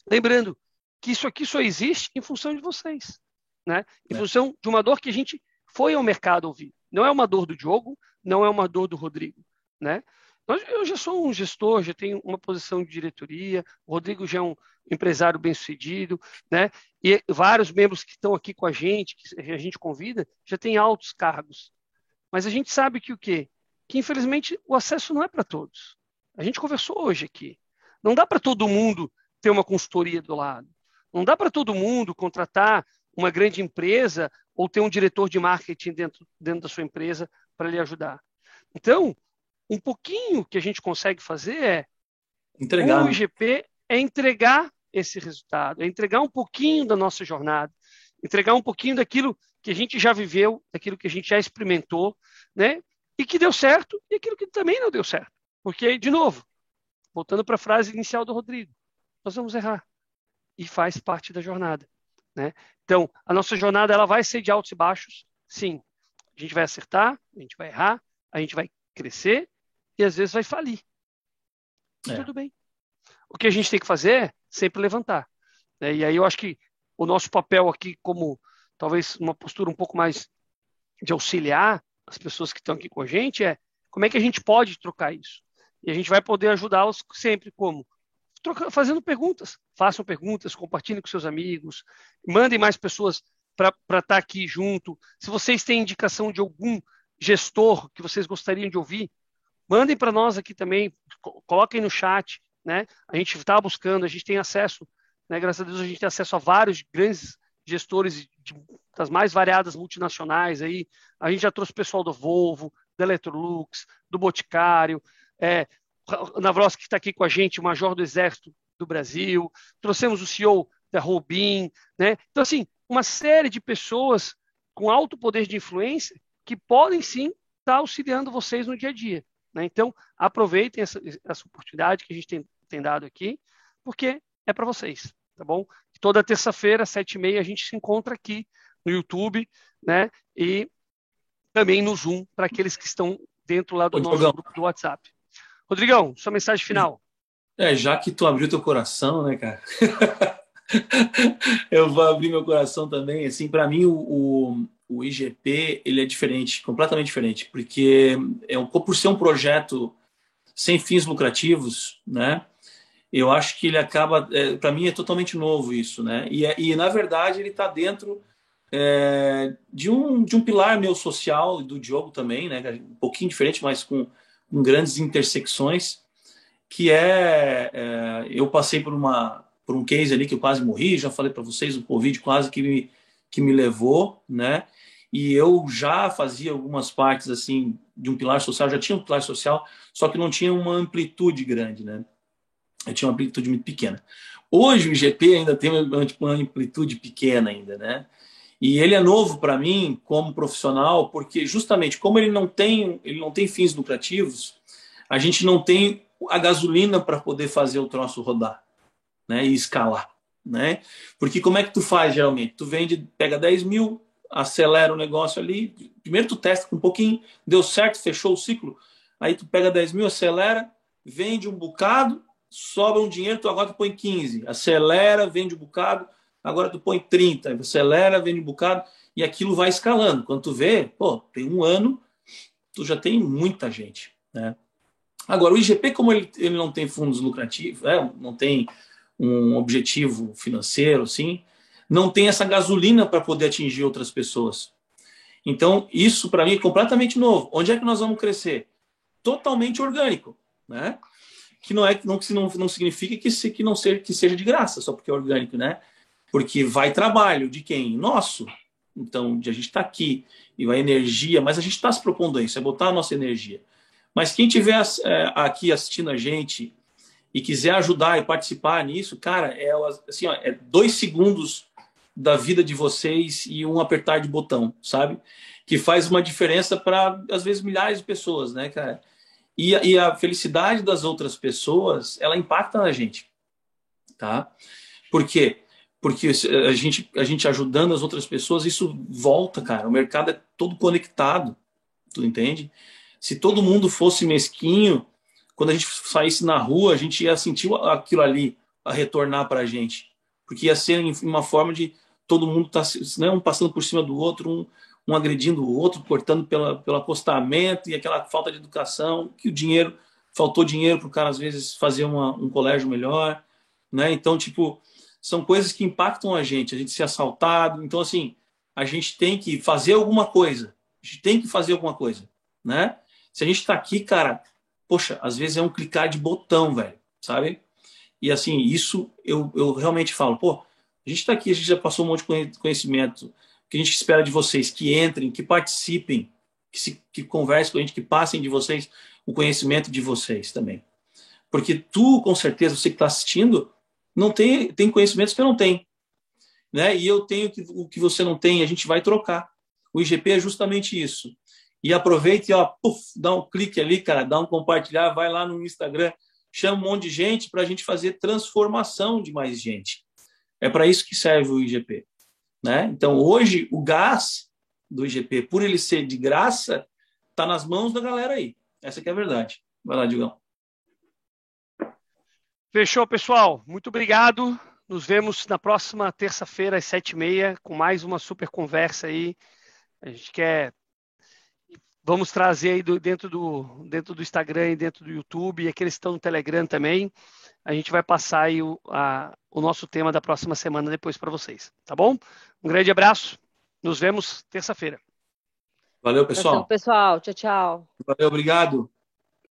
lembrando que isso aqui só existe em função de vocês, né? Em é. função de uma dor que a gente foi ao mercado ouvir. Não é uma dor do Diogo, não é uma dor do Rodrigo, né? Eu já sou um gestor, já tenho uma posição de diretoria, o Rodrigo já é um empresário bem-sucedido, né? E vários membros que estão aqui com a gente, que a gente convida, já têm altos cargos. Mas a gente sabe que o quê? Que infelizmente o acesso não é para todos. A gente conversou hoje aqui. Não dá para todo mundo ter uma consultoria do lado. Não dá para todo mundo contratar uma grande empresa ou ter um diretor de marketing dentro, dentro da sua empresa para lhe ajudar. Então, um pouquinho que a gente consegue fazer é entregar. o IGP é entregar esse resultado, é entregar um pouquinho da nossa jornada, entregar um pouquinho daquilo que a gente já viveu, daquilo que a gente já experimentou, né? E que deu certo e aquilo que também não deu certo. Porque, de novo, voltando para a frase inicial do Rodrigo, nós vamos errar. E faz parte da jornada. Né? Então, a nossa jornada ela vai ser de altos e baixos, sim. A gente vai acertar, a gente vai errar, a gente vai crescer e às vezes vai falir. É. Tudo bem. O que a gente tem que fazer é sempre levantar. Né? E aí eu acho que o nosso papel aqui como talvez uma postura um pouco mais de auxiliar as pessoas que estão aqui com a gente é como é que a gente pode trocar isso? E a gente vai poder ajudá-los sempre como? Fazendo perguntas. Façam perguntas, compartilhem com seus amigos, mandem mais pessoas para estar tá aqui junto. Se vocês têm indicação de algum gestor que vocês gostariam de ouvir, mandem para nós aqui também, coloquem no chat. Né? A gente está buscando, a gente tem acesso, né? graças a Deus, a gente tem acesso a vários grandes gestores de, das mais variadas multinacionais aí. A gente já trouxe pessoal do Volvo, da Electrolux, do Boticário, é, Navroski está aqui com a gente, o Major do Exército do Brasil, trouxemos o CEO da Robin, né? Então, assim, uma série de pessoas com alto poder de influência que podem sim estar tá auxiliando vocês no dia a dia. Né? Então, aproveitem essa, essa, oportunidade que a gente tem, tem dado aqui, porque é para vocês, tá bom? Toda terça-feira, sete e meia, a gente se encontra aqui no YouTube, né? E também no Zoom, para aqueles que estão dentro lá do Ô, nosso grupo do WhatsApp. Rodrigão, sua mensagem final. É, já que tu abriu teu coração, né, cara? *laughs* eu vou abrir meu coração também. Assim, para mim, o, o, o, IGP ele é diferente, completamente diferente, porque é um, por ser um projeto sem fins lucrativos, né? Eu acho que ele acaba, é, para mim, é totalmente novo isso, né? E, é, e na verdade ele está dentro é, de, um, de um pilar meu social, do Diogo também, né? Um pouquinho diferente, mas com, com grandes intersecções, que é, é, eu passei por uma por um case ali que eu quase morri, já falei para vocês, o Covid quase que me, que me levou, né? E eu já fazia algumas partes assim de um pilar social, já tinha um pilar social, só que não tinha uma amplitude grande, né? Eu tinha uma amplitude muito pequena. Hoje o IGP ainda tem uma amplitude pequena ainda, né? E ele é novo para mim como profissional, porque justamente como ele não tem, ele não tem fins lucrativos, a gente não tem a gasolina para poder fazer o troço rodar, né, e escalar, né? Porque como é que tu faz geralmente? Tu vende, pega 10 mil, acelera o negócio ali, primeiro tu testa um pouquinho, deu certo, fechou o ciclo, aí tu pega 10 mil, acelera, vende um bocado, sobra um dinheiro, tu agora tu põe 15, acelera, vende um bocado, agora tu põe 30, acelera, vende um bocado, e aquilo vai escalando. Quando tu vê, pô, tem um ano, tu já tem muita gente, né? Agora, o IGP, como ele, ele não tem fundos lucrativos, é, não tem um objetivo financeiro, assim, não tem essa gasolina para poder atingir outras pessoas. Então, isso para mim é completamente novo. Onde é que nós vamos crescer? Totalmente orgânico, né? Que não é não, não, não significa que, se, que não seja que seja de graça, só porque é orgânico, né? Porque vai trabalho de quem? Nosso. Então, de a gente está aqui e vai energia, mas a gente está se propondo isso, é botar a nossa energia. Mas quem tiver é, aqui assistindo a gente e quiser ajudar e participar nisso, cara, é assim, ó, é dois segundos da vida de vocês e um apertar de botão, sabe? Que faz uma diferença para às vezes milhares de pessoas, né, cara? E, e a felicidade das outras pessoas, ela impacta na gente, tá? Por quê? porque a gente, a gente ajudando as outras pessoas, isso volta, cara. O mercado é todo conectado, tu entende? Se todo mundo fosse mesquinho, quando a gente saísse na rua, a gente ia sentir aquilo ali a retornar para a gente, porque ia ser uma forma de todo mundo tá né, um passando por cima do outro, um, um agredindo o outro, cortando pela, pelo acostamento e aquela falta de educação, que o dinheiro faltou dinheiro para o cara às vezes fazer uma, um colégio melhor, né? Então tipo são coisas que impactam a gente, a gente ser assaltado. Então, assim, a gente tem que fazer alguma coisa. A gente tem que fazer alguma coisa, né? Se a gente está aqui, cara, poxa, às vezes é um clicar de botão, velho, sabe? E assim, isso eu, eu realmente falo, pô, a gente está aqui, a gente já passou um monte de conhecimento. O que a gente espera de vocês? Que entrem, que participem, que, se, que conversem com a gente, que passem de vocês o conhecimento de vocês também. Porque tu, com certeza, você que está assistindo, não tem, tem conhecimentos que eu não tenho. Né? E eu tenho que, o que você não tem, a gente vai trocar. O IGP é justamente isso. E aproveite, ó, puff, dá um clique ali, cara, dá um compartilhar, vai lá no Instagram, chama um monte de gente para a gente fazer transformação de mais gente. É para isso que serve o IGP. Né? Então, hoje, o gás do IGP, por ele ser de graça, está nas mãos da galera aí. Essa que é a verdade. Vai lá, Digão. Fechou, pessoal. Muito obrigado. nos vemos na próxima terça-feira às sete e meia com mais uma super conversa aí. A gente quer vamos trazer aí do, dentro, do, dentro do Instagram e dentro do YouTube, e aqueles que estão no Telegram também, a gente vai passar aí o, a, o nosso tema da próxima semana depois para vocês, tá bom? Um grande abraço, nos vemos terça-feira. Valeu, pessoal. Então, pessoal, tchau, tchau. Valeu, obrigado.